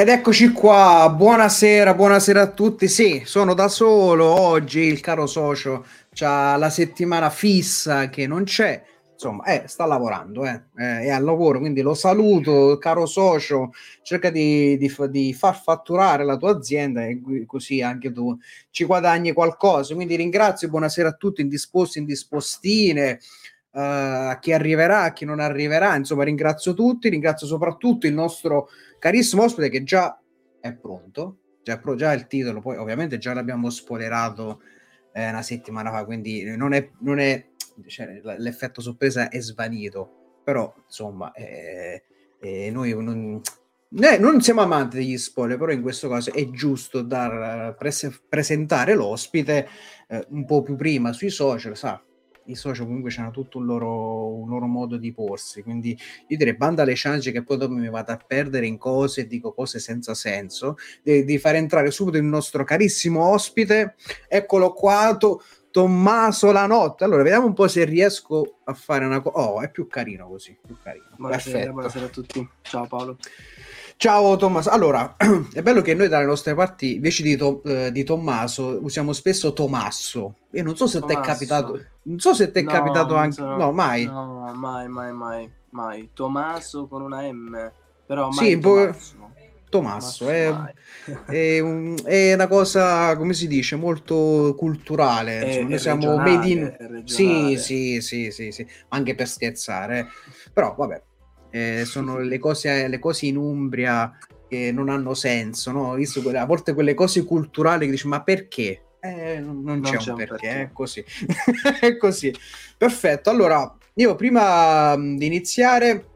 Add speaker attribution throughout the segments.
Speaker 1: Ed eccoci qua, buonasera, buonasera a tutti. Sì, sono da solo oggi, il caro socio ha la settimana fissa che non c'è. Insomma, eh, sta lavorando, eh, eh, è al lavoro, quindi lo saluto, caro socio, cerca di, di, di far fatturare la tua azienda e così anche tu ci guadagni qualcosa. Quindi ringrazio, buonasera a tutti, indisposti, indispostine, a chi arriverà, a chi non arriverà, insomma ringrazio tutti, ringrazio soprattutto il nostro carissimo ospite che già è pronto, già, già il titolo, poi ovviamente già l'abbiamo spoilerato eh, una settimana fa, quindi non è, non è cioè, l'effetto sorpresa è svanito, però insomma eh, eh, noi non, eh, non, siamo amanti degli spoiler, però in questo caso è giusto dar, pres- presentare l'ospite eh, un po' più prima sui social, sa, i social comunque hanno tutto un loro, un loro, modo di porsi, quindi io direi banda alle ciance che poi dopo mi vado a perdere in cose, dico cose senza senso, di, di fare entrare subito il nostro carissimo ospite, eccolo qua, to, Tommaso la notte. Allora, vediamo un po' se riesco a fare una cosa. Oh, è più carino così, più carino.
Speaker 2: Buonasera, buonasera a tutti. Ciao Paolo.
Speaker 1: Ciao Tommaso, allora è bello che noi dalle nostre parti invece di, to- eh, di Tommaso usiamo spesso Tomasso. Io non so se ti è capitato, non so se ti è no, capitato anche,
Speaker 2: so.
Speaker 1: no, mai.
Speaker 2: No, mai, mai, mai, mai. Tommaso con una M, però mai sì, Tommaso.
Speaker 1: Tommaso è, è, un, è, una cosa, come si dice, molto culturale. Insomma, noi siamo made in... Sì, sì, sì, sì, sì, anche per scherzare. Però vabbè, eh, sono le cose, le cose in Umbria che non hanno senso, no? Visto quelle, a volte quelle cose culturali che dici ma perché? Eh, non, non, c'è, c'è, un perché, perché. è così. è così. Perfetto, allora io prima di iniziare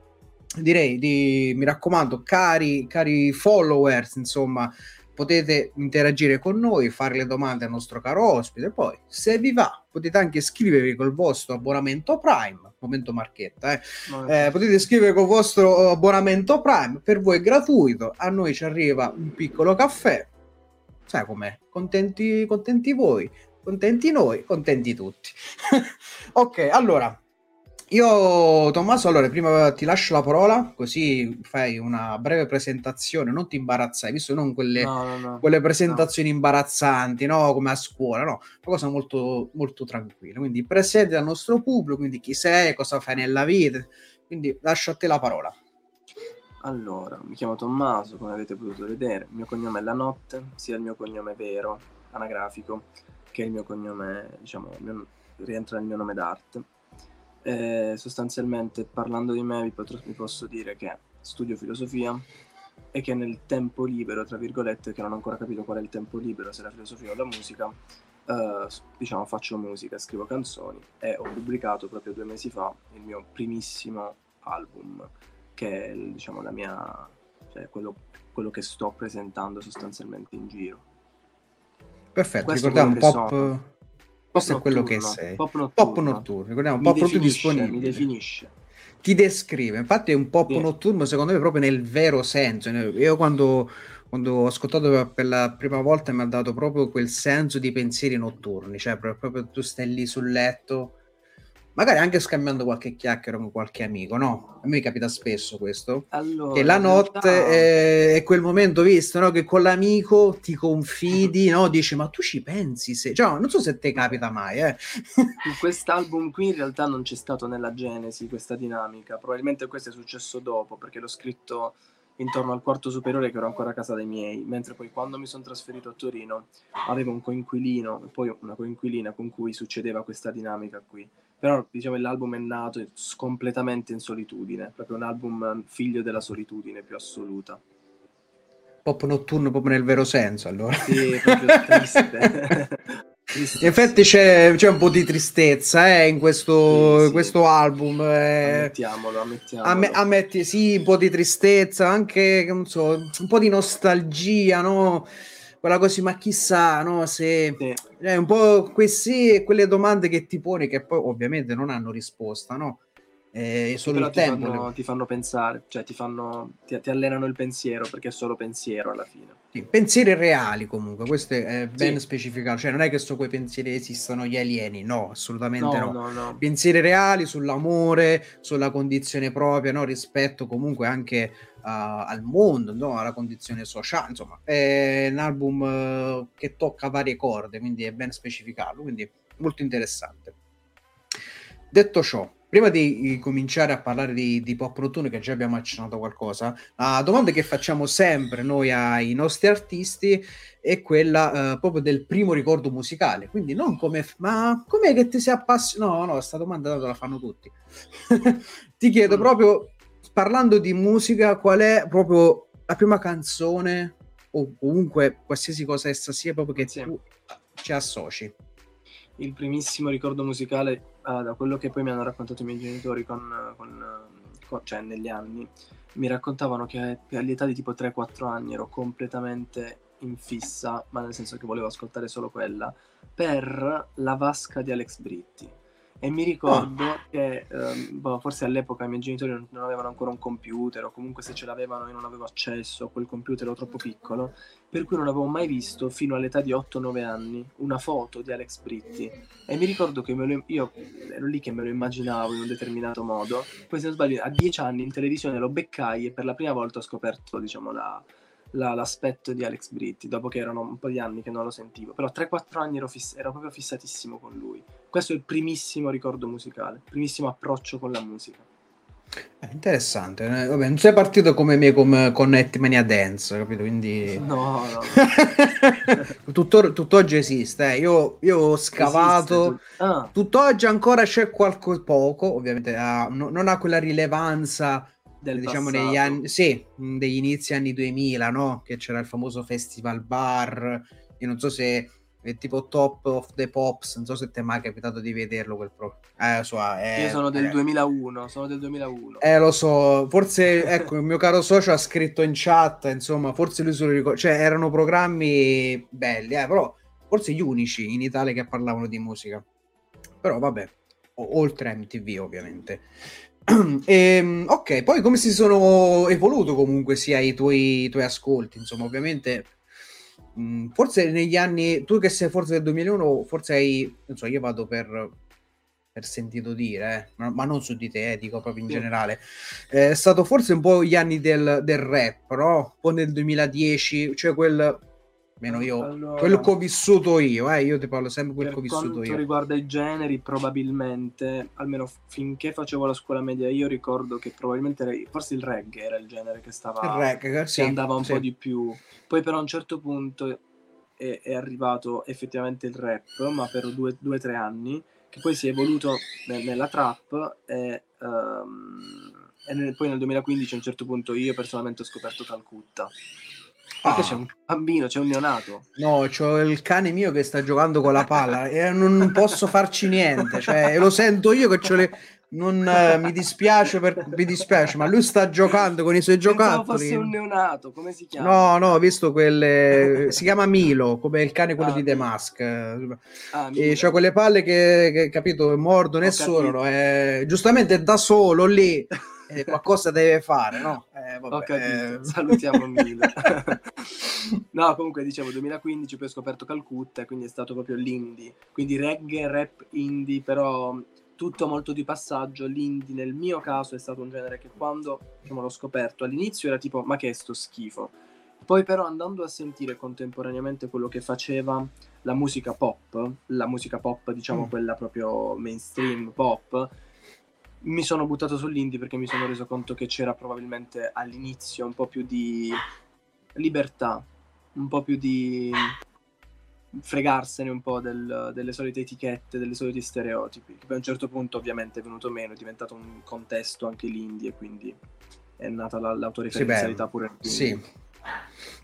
Speaker 1: direi di, mi raccomando, cari, cari followers, insomma, potete interagire con noi, fare le domande al nostro caro ospite. Poi, se vi va, potete anche iscrivervi col vostro abbonamento Prime. Momento marchetta, eh. eh potete iscrivervi col vostro abbonamento Prime. Per voi è gratuito. A noi ci arriva un piccolo caffè. Sai com'è? Contenti, contenti voi, contenti noi, contenti tutti. ok, allora io, Tommaso, allora prima ti lascio la parola, così fai una breve presentazione, non ti imbarazzai, visto non quelle, no, no, no. quelle presentazioni imbarazzanti, no? Come a scuola, no? Una cosa molto, molto tranquilla. Quindi presenti al nostro pubblico, quindi chi sei, cosa fai nella vita. Quindi lascio a te la parola.
Speaker 2: Allora, mi chiamo Tommaso, come avete potuto vedere, il mio cognome è La Notte, sia il mio cognome vero, anagrafico, che il mio cognome, diciamo, mio, rientra nel mio nome d'arte eh, sostanzialmente parlando di me vi, potrò, vi posso dire che studio filosofia e che nel tempo libero, tra virgolette, che non ho ancora capito qual è il tempo libero, se la filosofia o la musica, eh, diciamo faccio musica, scrivo canzoni e ho pubblicato proprio due mesi fa il mio primissimo album, che è diciamo la mia, cioè quello, quello che sto presentando sostanzialmente in giro.
Speaker 1: Perfetto, Questo ricordiamo un pop... Sono questo è quello che sei. Pop notturno. Pop notturno. Ricordiamo, un pop notturno disponibile.
Speaker 2: Mi definisce.
Speaker 1: Ti descrive. Infatti è un pop yeah. notturno, secondo me, proprio nel vero senso. Io quando, quando ho ascoltato per la prima volta mi ha dato proprio quel senso di pensieri notturni. Cioè, proprio tu stai lì sul letto magari anche scambiando qualche chiacchiera con qualche amico, no? A me capita spesso questo. Allora, che la notte è, è, quel momento visto, no? Che con l'amico ti confidi, no? Dici, ma tu ci pensi? Se... Cioè, non so se ti capita mai, eh.
Speaker 2: In quest'album qui in realtà non c'è stato nella genesi questa dinamica, probabilmente questo è successo dopo, perché l'ho scritto intorno al quarto superiore che ero ancora a casa dei miei, mentre poi quando mi sono trasferito a Torino avevo un coinquilino e poi una coinquilina con cui succedeva questa dinamica qui. Però diciamo l'album è nato completamente in solitudine, proprio un album figlio della solitudine più assoluta.
Speaker 1: Pop notturno proprio nel vero senso allora.
Speaker 2: Sì, proprio triste.
Speaker 1: In effetti c'è, c'è, un po' di tristezza eh, in questo, sì, sì. questo album. Eh.
Speaker 2: Ammettiamolo, ammettiamolo.
Speaker 1: Amm- ammetti, sì, un po' di tristezza, anche non so, un po' di nostalgia, no? Quella cosa, ma chissà, no? Se sì. eh, un po' questi, quelle domande che ti poni, che poi ovviamente non hanno risposta, no? eh, solo il tempo.
Speaker 2: Ti fanno, ti fanno, pensare, cioè ti, fanno, ti, ti, allenano il pensiero perché è solo pensiero alla fine.
Speaker 1: Sì, pensieri reali comunque, questo è ben sì. specificato, cioè non è che su quei pensieri esistono gli alieni, no, assolutamente no. no. no pensieri reali sull'amore, sulla condizione propria, no? rispetto comunque anche al mondo, no? alla condizione sociale, insomma, è un album uh, che tocca varie corde, quindi è ben specificato, quindi molto interessante. Detto ciò, prima di cominciare a parlare di, di pop notturno, che già abbiamo accennato qualcosa, la domanda che facciamo sempre noi ai nostri artisti è quella uh, proprio del primo ricordo musicale. Quindi non come, ma com'è che ti sei appassionato? No, no, questa domanda la fanno tutti. ti chiedo mm. proprio, parlando di musica, qual è proprio la prima canzone o comunque qualsiasi cosa essa sia proprio che sì. tu ci associ?
Speaker 2: il primissimo ricordo musicale, uh, da quello che poi mi hanno raccontato i miei genitori con, con, con, cioè negli anni, mi raccontavano che all'età di tipo 3-4 anni ero completamente in fissa, ma nel senso che volevo ascoltare solo quella, per la vasca di Alex Britti e mi ricordo che ehm, boh, forse all'epoca i miei genitori non, non, avevano ancora un computer o comunque se ce l'avevano io non avevo accesso, quel computer era troppo piccolo, per cui non avevo mai visto fino all'età di 8-9 anni una foto di Alex Britti e mi ricordo che lo, io ero lì che me lo immaginavo in un determinato modo, poi se non sbaglio a 10 anni in televisione lo beccai e per la prima volta ho scoperto diciamo la, la, l'aspetto di Alex Britti, dopo che erano un po' di anni che non lo sentivo. Però 3-4 anni ero, fiss- ero proprio fissatissimo con lui. Questo è il primissimo ricordo musicale, il primissimo approccio con la musica.
Speaker 1: È interessante, eh, vabbè, non sei partito come me con, con Etmania Dance, capito? Quindi...
Speaker 2: No,
Speaker 1: no. Tuttor, tutt'oggi esiste, eh. io, io, ho scavato, esiste, ah. tutt'oggi ancora c'è qualcosa poco, ovviamente ha, no, non ha quella rilevanza del diciamo passato. negli anni, sì, degli inizi anni 2000, no? Che c'era il famoso festival bar, io non so se è tipo Top of the Pops, non so se ti è mai capitato di vederlo quel pro.
Speaker 2: Eh, so, eh, io sono del eh, 2001, sono del 2001.
Speaker 1: Eh, lo so, forse, ecco, il mio caro socio ha scritto in chat, insomma, forse lui se lo ricorda, cioè erano programmi belli, eh, però forse gli unici in Italia che parlavano di musica. Però vabbè, o- oltre MTV ovviamente. E, ehm, ok, poi come si sono evoluto comunque sia i tuoi, i tuoi ascolti? Insomma, ovviamente, mh, mm, forse negli anni, tu che sei forse del 2001, forse hai, non so, io vado per, per sentito dire, eh, ma, non su di te, eh, dico proprio in generale. Eh, è stato forse un po' gli anni del, del rap, no? Un po' nel 2010, cioè quel Meno io, allora, quello che ho vissuto io, eh, io ti parlo sempre quello che ho vissuto io. Per
Speaker 2: quanto riguarda i generi, probabilmente, almeno finché facevo la scuola media, io ricordo che probabilmente forse il reggae era il genere che stava reggae, sì, andava un sì. po' di più. Poi però a un certo punto è, è arrivato effettivamente il rap, ma per due o tre anni, che poi si è evoluto nella trap e, um, e nel, poi nel 2015 a un certo punto io personalmente ho scoperto Calcutta perché ah. c'è un bambino, c'è un neonato.
Speaker 1: No, c'ho il cane mio che sta giocando con la palla e non posso farci niente. Cioè, lo sento io che c'ho le. Non uh, mi dispiace, per... mi dispiace, ma lui sta giocando con i suoi giocattoli.
Speaker 2: Pensavo fosse un neonato, come si chiama?
Speaker 1: No, no, ho visto quelle. si chiama Milo, come il cane quello ah, di The Mask. Ah, e c'ha quelle palle che, che capito, mordono e suonano. Eh, giustamente da solo lì eh, qualcosa deve fare, no?
Speaker 2: Eh, vabbè, Ho capito, eh... salutiamo Milo. no, comunque dicevo 2015 poi ho scoperto Calcutta, quindi è stato proprio l'indie, quindi reggae, rap, indie, però tutto molto di passaggio, l'indie nel mio caso è stato un genere che quando diciamo, l'ho scoperto all'inizio era tipo ma che è sto schifo, poi però andando a sentire contemporaneamente quello che faceva la musica pop, la musica pop diciamo mm. quella proprio mainstream pop, mi sono buttato sull'indie perché mi sono reso conto che c'era probabilmente all'inizio un po' più di libertà, un po' più di fregarsene un po' del, delle solite etichette, delle soliti stereotipi, poi a un certo punto ovviamente è venuto meno, è diventato un contesto anche l'indie quindi è nata la, l'autoreferenzialità
Speaker 1: sì,
Speaker 2: pure
Speaker 1: Sì.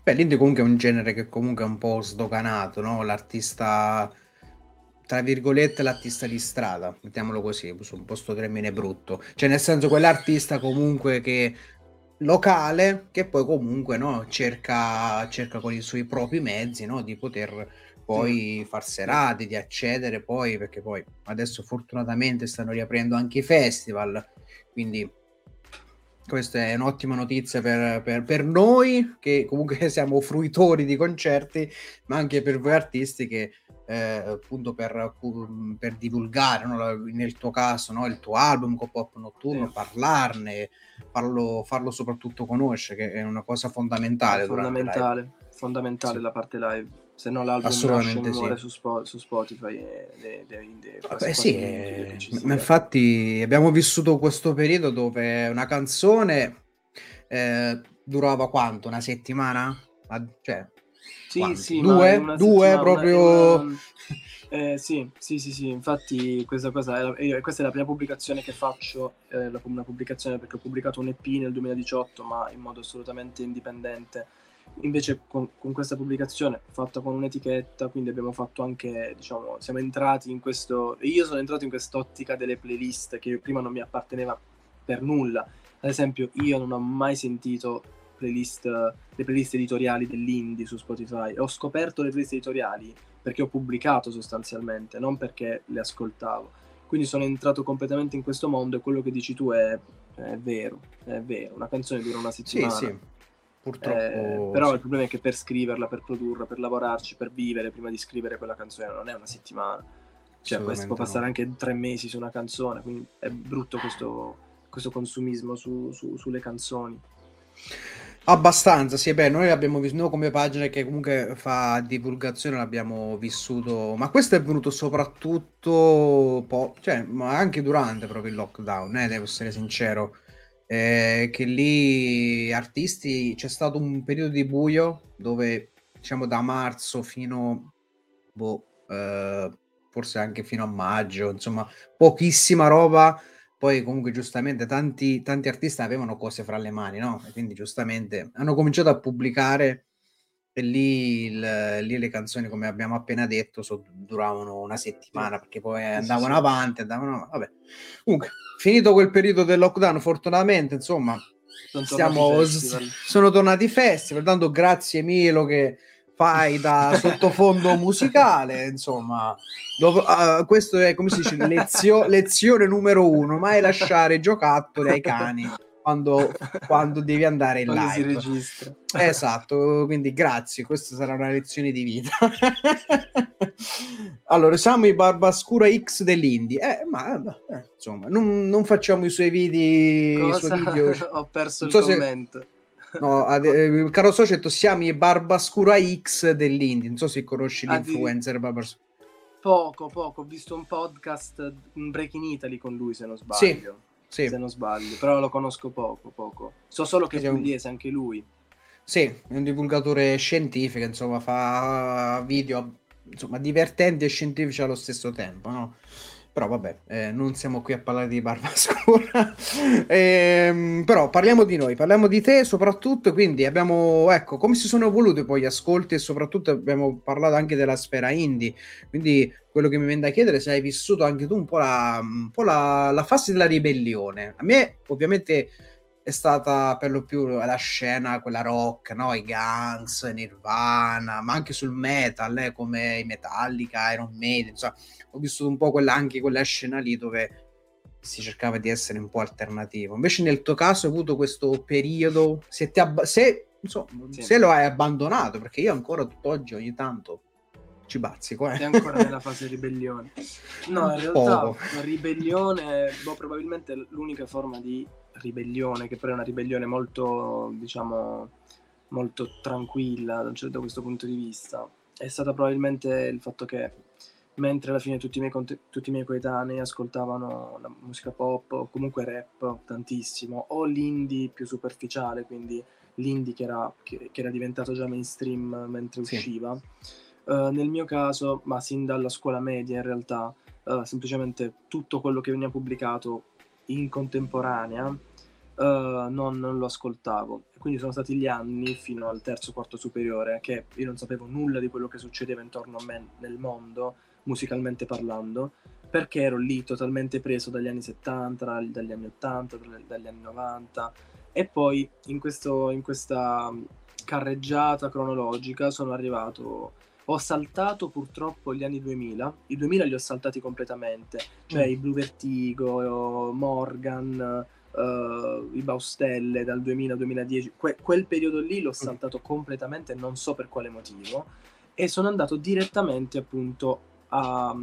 Speaker 1: Beh, l'indie comunque è un genere che comunque è un po' sdoganato, no? L'artista tra virgolette l'artista di strada, mettiamolo così, su un posto termine brutto, cioè nel senso quell'artista comunque che locale che poi comunque no, cerca, cerca con i suoi propri mezzi no, di poter poi far serate, di accedere poi, perché poi adesso fortunatamente stanno riaprendo anche i festival, Quindi questa è un'ottima notizia per, per, per, noi che comunque siamo fruitori di concerti, ma anche per voi artisti che eh, appunto per, per divulgare, no? nel tuo caso, no? il tuo album con Pop Notturno, sì. parlarne, farlo, farlo, soprattutto conoscere, che è una cosa fondamentale.
Speaker 2: Fondamentale, fondamentale sì. la parte live se no l'album
Speaker 1: Assolutamente sì.
Speaker 2: su, Spo- su, Spotify e
Speaker 1: Beh, sì, eh, ma infatti abbiamo vissuto questo periodo dove una canzone eh, durava quanto? Una settimana? Cioè,
Speaker 2: sì, sì,
Speaker 1: due, due proprio...
Speaker 2: Una, eh, sì, sì, sì, sì, infatti questa, cosa è la, questa è la prima pubblicazione che faccio, eh, una pubblicazione perché ho pubblicato un EP nel 2018 ma in modo assolutamente indipendente Invece con, con, questa pubblicazione fatta con un'etichetta, quindi abbiamo fatto anche, diciamo, siamo entrati in questo, io sono entrato in quest'ottica delle playlist che prima non mi apparteneva per nulla. Ad esempio, io non ho mai sentito playlist, le playlist editoriali dell'indie su Spotify. Ho scoperto le playlist editoriali perché ho pubblicato sostanzialmente, non perché le ascoltavo. Quindi sono entrato completamente in questo mondo e quello che dici tu è, è vero, è vero. Una canzone dura una settimana.
Speaker 1: Sì, sì Purtroppo.
Speaker 2: Eh, però il problema è che per scriverla, per produrla, per lavorarci, per vivere prima di scrivere quella canzone non è una settimana. Cioè, può passare no. anche tre mesi su una canzone, quindi è brutto questo, questo consumismo su, su, sulle canzoni.
Speaker 1: Abbastanza, sì, beh, noi abbiamo visto, noi come pagina che comunque fa divulgazione l'abbiamo vissuto, ma questo è venuto soprattutto, po- cioè, ma anche durante proprio il lockdown, eh, devo essere sincero eh, che lì artisti c'è stato un periodo di buio dove diciamo da marzo fino boh, eh, forse anche fino a maggio insomma pochissima roba poi comunque giustamente tanti, tanti artisti avevano cose fra le mani no? e quindi giustamente hanno cominciato a pubblicare e lì, il, lì, le canzoni, come abbiamo appena detto, so, duravano una settimana perché poi andavano avanti, andavano. Vabbè. Comunque, finito quel periodo del lockdown, fortunatamente, insomma, sono stiamo, sono tornati festival. Tanto grazie Milo che fai da sottofondo musicale. Insomma, dopo, uh, questo è come si dice lezio, lezione numero uno: mai lasciare giocattoli ai cani quando, quando devi andare in quando live.
Speaker 2: si registra.
Speaker 1: Esatto, quindi grazie, questa sarà una lezione di vita. allora, siamo i Barbascura X dell'Indie, eh, ma eh, insomma, non, non, facciamo i suoi video. I suoi video.
Speaker 2: Ho perso il so commento. Se...
Speaker 1: No, ad, eh, caro Societto, siamo i Barbascura X dell'Indie. Non so se conosci l'influencer Barbascura.
Speaker 2: Poco, poco. Ho visto un podcast, un Break in Italy con lui, se non sbaglio. Sì sì. se non sbaglio, però lo conosco poco, poco. So solo che è pugliese anche lui.
Speaker 1: Sì, è un divulgatore scientifico, insomma, fa video insomma, divertenti e scientifici allo stesso tempo, no? Però vabbè, eh, non siamo qui a parlare di Barbascura. ehm, però parliamo di noi, parliamo di te soprattutto, quindi abbiamo, ecco, come si sono evoluti poi gli ascolti e soprattutto abbiamo parlato anche della sfera indie, quindi quello che mi viene da chiedere è se hai vissuto anche tu un po' la, un po la, la fase della ribellione. A me ovviamente è stata per lo più la scena, quella rock, no? i Guns, Nirvana, ma anche sul metal, eh, come i Metallica, Iron Maiden, insomma, ho vissuto un po' quella, anche quella scena lì dove si cercava di essere un po' alternativo. Invece nel tuo caso hai avuto questo periodo, se, ab- se, insomma, sì. se lo hai abbandonato, perché io ancora tutt'oggi ogni tanto ci bazzico. Eh.
Speaker 2: È ancora nella fase ribellione. No, in realtà ribellione boh, probabilmente l'unica forma di ribellione, che però è una ribellione molto, diciamo, molto tranquilla da, da questo punto di vista. È stata probabilmente il fatto che mentre alla fine tutti i miei, conte- tutti i miei coetanei ascoltavano la musica pop o comunque rap tantissimo, o l'indie più superficiale, quindi l'indie che era, che, che era diventato già mainstream mentre sì. usciva. Uh, nel mio caso, ma sin dalla scuola media in realtà, uh, semplicemente tutto quello che veniva pubblicato in contemporanea uh, non, non, lo ascoltavo. Quindi sono stati gli anni fino al terzo, quarto superiore che io non sapevo nulla di quello che succedeva intorno a me nel mondo, musicalmente parlando, perché ero lì totalmente preso dagli anni 70, dagli anni 80, dagli anni 90 e poi in, questo, in questa carreggiata cronologica sono arrivato ho saltato purtroppo gli anni 2000, i 2000 li ho saltati completamente, cioè mm. i Blue Vertigo, Morgan, uh, i Baustelle dal 2000 al 2010, que- quel periodo lì l'ho saltato completamente, non so per quale motivo, e sono andato direttamente appunto a,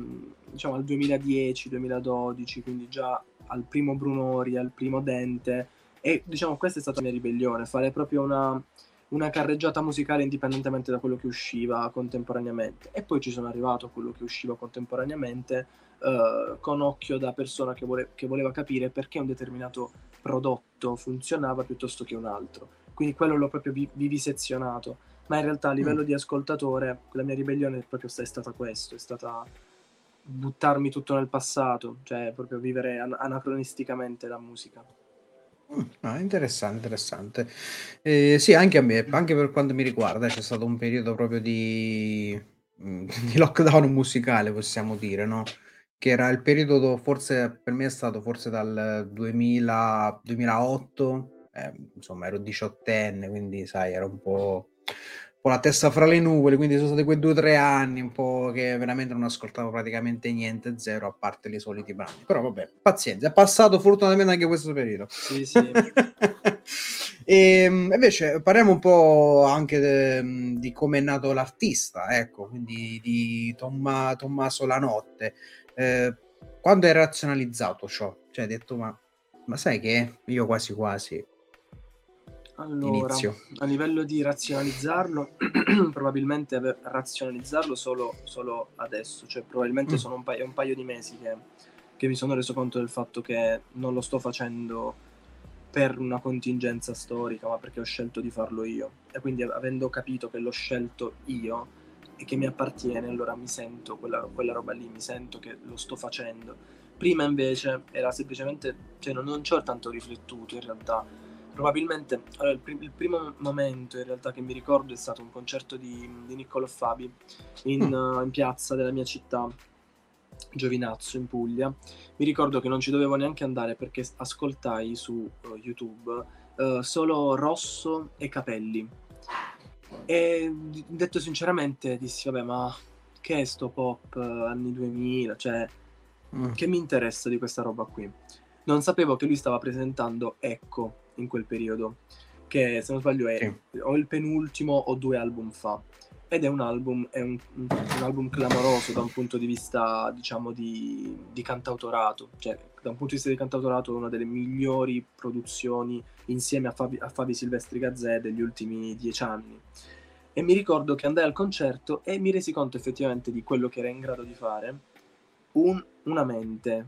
Speaker 2: diciamo, al 2010-2012, quindi già al primo Brunori, al primo Dente, e diciamo questa è stata la mia ribellione, fare proprio una, una carreggiata musicale indipendentemente da quello che usciva contemporaneamente. E poi ci sono arrivato a quello che usciva contemporaneamente uh, con occhio da persona che, vole- che voleva capire perché un determinato prodotto funzionava piuttosto che un altro. Quindi quello l'ho proprio vi- vivisezionato. Ma in realtà a livello mm. di ascoltatore la mia ribellione è proprio è stata questo, è stata buttarmi tutto nel passato, cioè proprio vivere an- anacronisticamente la musica.
Speaker 1: Mm, ah, interessante, interessante. Eh, sì, anche a me, anche per quanto mi riguarda, c'è stato un periodo proprio di, mm, di lockdown musicale, possiamo dire, no? Che era il periodo, forse per me è stato forse dal 2000, 2008, eh, insomma ero diciottenne, quindi sai, era un po' po' la testa fra le nuvole, quindi sono stati quei due o tre anni un po' che veramente non ascoltavo praticamente niente, zero, a parte i soliti brani. Però vabbè, pazienza, è passato fortunatamente anche questo periodo.
Speaker 2: Sì, sì.
Speaker 1: e ehm, invece parliamo un po' anche de, di come è nato l'artista, ecco, quindi di Tomma, Tommaso Lanotte. Eh, quando hai razionalizzato ciò? Cioè hai detto, ma, ma sai che io quasi quasi
Speaker 2: allora, a livello di razionalizzarlo, probabilmente razionalizzarlo solo, solo adesso, cioè probabilmente mm. sono un paio, un paio di mesi che, che mi sono reso conto del fatto che non lo sto facendo per una contingenza storica, ma perché ho scelto di farlo io. E quindi avendo capito che l'ho scelto io e che mi appartiene, allora mi sento quella, quella roba lì, mi sento che lo sto facendo. Prima invece era semplicemente, cioè non, non ci ho tanto riflettuto in realtà probabilmente allora, il, pr- il, primo momento in realtà che mi ricordo è stato un concerto di, di Niccolò Fabi in, mm. uh, in, piazza della mia città Giovinazzo in Puglia. Mi ricordo che non ci dovevo neanche andare perché ascoltai su uh, YouTube uh, solo Rosso e Capelli. E detto sinceramente dissi vabbè ma che è sto pop anni 2000 cioè mm. che mi interessa di questa roba qui? Non sapevo che lui stava presentando Ecco in quel periodo, che se non sbaglio è sì. o il penultimo o due album fa. Ed è un album, è un, un, album clamoroso da un punto di vista, diciamo, di, di, cantautorato. Cioè, da un punto di vista di cantautorato è una delle migliori produzioni insieme a Fabi, a Fabi Silvestri Gazzè degli ultimi dieci anni. E mi ricordo che andai al concerto e mi resi conto effettivamente di quello che era in grado di fare un, una mente,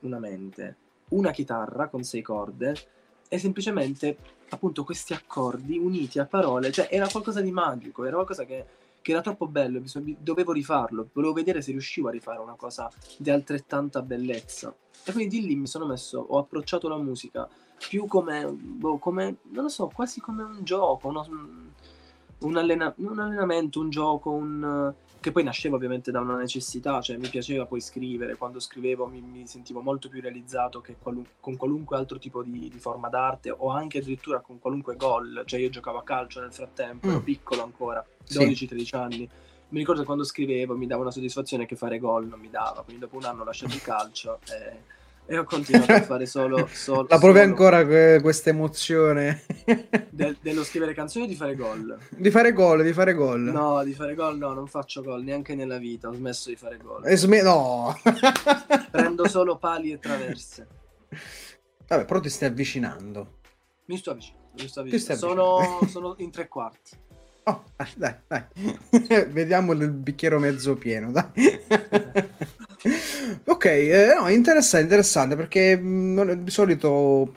Speaker 2: una mente, una chitarra con sei corde e semplicemente appunto questi accordi uniti a parole, cioè era qualcosa di magico, era qualcosa che, che era troppo bello, dovevo rifarlo, volevo vedere se riuscivo a rifare una cosa di altrettanta bellezza. E quindi di lì mi sono messo, ho approcciato la musica più come, boh, come non lo so, quasi come un gioco, uno, un, allena- un allenamento, un gioco, un, che poi nasceva ovviamente da una necessità, cioè mi piaceva poi scrivere, quando scrivevo mi, mi sentivo molto più realizzato che qualun- con qualunque altro tipo di, di, forma d'arte o anche addirittura con qualunque gol, cioè io giocavo a calcio nel frattempo, mm. ero piccolo ancora, 12-13 sì. anni. Mi ricordo quando scrivevo mi dava una soddisfazione che fare gol non mi dava, quindi dopo un anno ho lasciato il calcio e e ho continuato a fare solo. solo
Speaker 1: La provi solo... ancora que- questa emozione?
Speaker 2: De- dello scrivere canzoni o di fare gol?
Speaker 1: Di fare gol, di fare gol.
Speaker 2: No, di fare gol no, non faccio gol neanche nella vita. Ho smesso di fare gol.
Speaker 1: Sm- no!
Speaker 2: Prendo solo pali e traverse.
Speaker 1: Vabbè, però ti stai avvicinando.
Speaker 2: Mi sto avvicinando. Mi sto avvicinando. Sono, sono in tre quarti.
Speaker 1: Oh, dai, dai. Vediamo il bicchiere mezzo pieno, dai. Ok, eh, no, interessante, interessante perché mh, mm, di solito,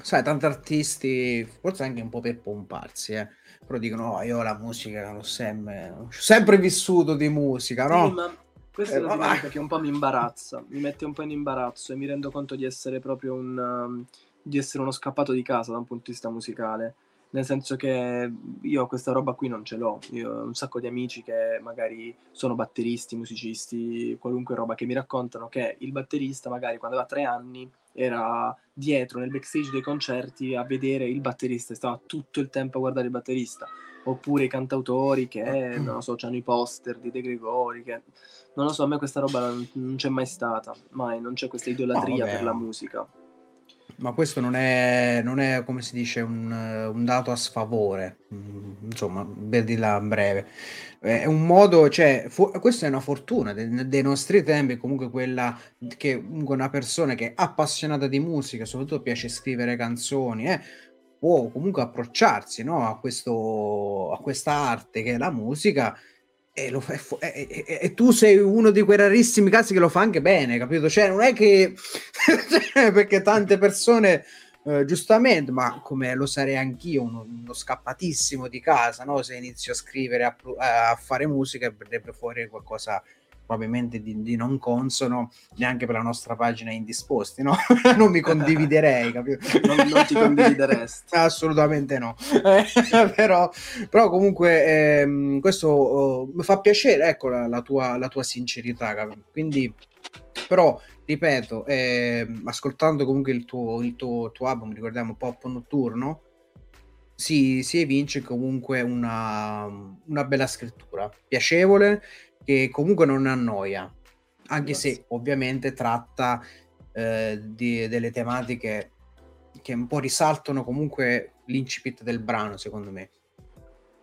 Speaker 1: sai, tanti artisti, forse anche un po' per pomparsi, eh, però dicono, oh, io la musica l'ho sempre, ho sempre vissuto di musica, no?
Speaker 2: Sì, ma questa eh, è la dinamica che un po' mi imbarazza, mi mette un po' in imbarazzo e mi rendo conto di essere proprio un... Um, di essere uno scappato di casa da un punto di vista musicale nel senso che io questa roba qui non ce l'ho, io ho un sacco di amici che magari sono batteristi, musicisti, qualunque roba che mi raccontano che il batterista magari quando aveva tre anni era dietro nel backstage dei concerti a vedere il batterista, stava tutto il tempo a guardare il batterista, oppure i cantautori che, non lo so, hanno i poster di De Gregori, che non lo so, a me questa roba non, c'è mai stata, mai, non c'è questa idolatria oh, per la musica.
Speaker 1: Ma questo non è, non è, come si dice, un, un dato a sfavore, mm, insomma, per dirla a breve. È un modo, cioè, fu- questa è una fortuna de- dei nostri tempi, comunque quella che una persona che è appassionata di musica, soprattutto piace scrivere canzoni, eh, può comunque approcciarsi no, a, questo, a questa arte che è la musica e, lo fa, e, e, e, tu sei uno di quei rarissimi casi che lo fa anche bene, capito? Cioè, non è che perché tante persone, eh, giustamente, ma come lo sarei anch'io, uno, uno scappatissimo di casa, no? Se inizio a scrivere, a, a fare musica, verrebbe fuori qualcosa probabilmente di, di, non consono neanche per la nostra pagina indisposti, no? non mi condividerei, capito?
Speaker 2: non, non ti condivideresti.
Speaker 1: Assolutamente no. però, però, comunque ehm, questo oh, mi fa piacere, ecco, la, la, tua, la tua sincerità, capito? Quindi, però, ripeto, eh, ascoltando comunque il tuo, il tuo, tuo album, ricordiamo Pop Notturno, si, si evince comunque una, una bella scrittura, piacevole, che comunque non annoia, anche se ovviamente tratta eh, di, delle tematiche che un po' risaltano comunque l'incipit del brano, secondo me,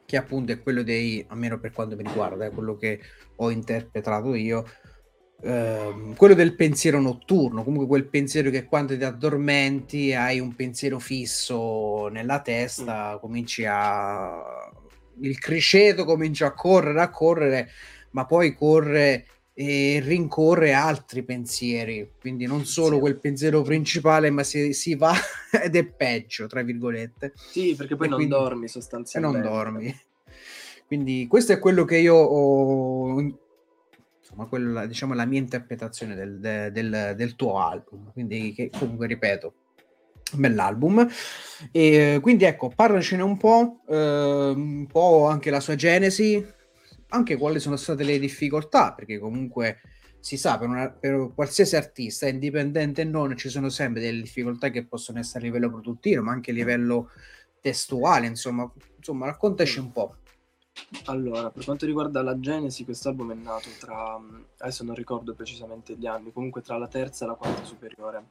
Speaker 1: che appunto è quello dei, almeno per quanto mi riguarda, è quello che ho interpretato io, Uh, quello del pensiero notturno, comunque quel pensiero che quando ti addormenti hai un pensiero fisso nella testa, mm. cominci a il criceto comincia a correre, a correre ma poi corre e rincorre altri pensieri, quindi non solo quel pensiero principale, ma si, si, va ed è peggio, tra virgolette.
Speaker 2: Sì, perché poi e non quindi, dormi sostanzialmente.
Speaker 1: E non dormi. Quindi questo è quello che io ho, insomma, quella, diciamo, la mia interpretazione del, del, del tuo album, quindi che comunque ripeto, bell'album e quindi ecco parlacene un po' eh, un po' anche la sua genesi anche quali sono state le difficoltà, perché comunque si sa, per, una, per qualsiasi artista, indipendente o non, ci sono sempre delle difficoltà che possono essere a livello produttivo, ma anche a livello testuale, insomma, insomma raccontaci un po'.
Speaker 2: Allora, per quanto riguarda la genesi, quest'album è nato tra, adesso non ricordo precisamente gli anni, comunque tra la terza e la quarta superiore,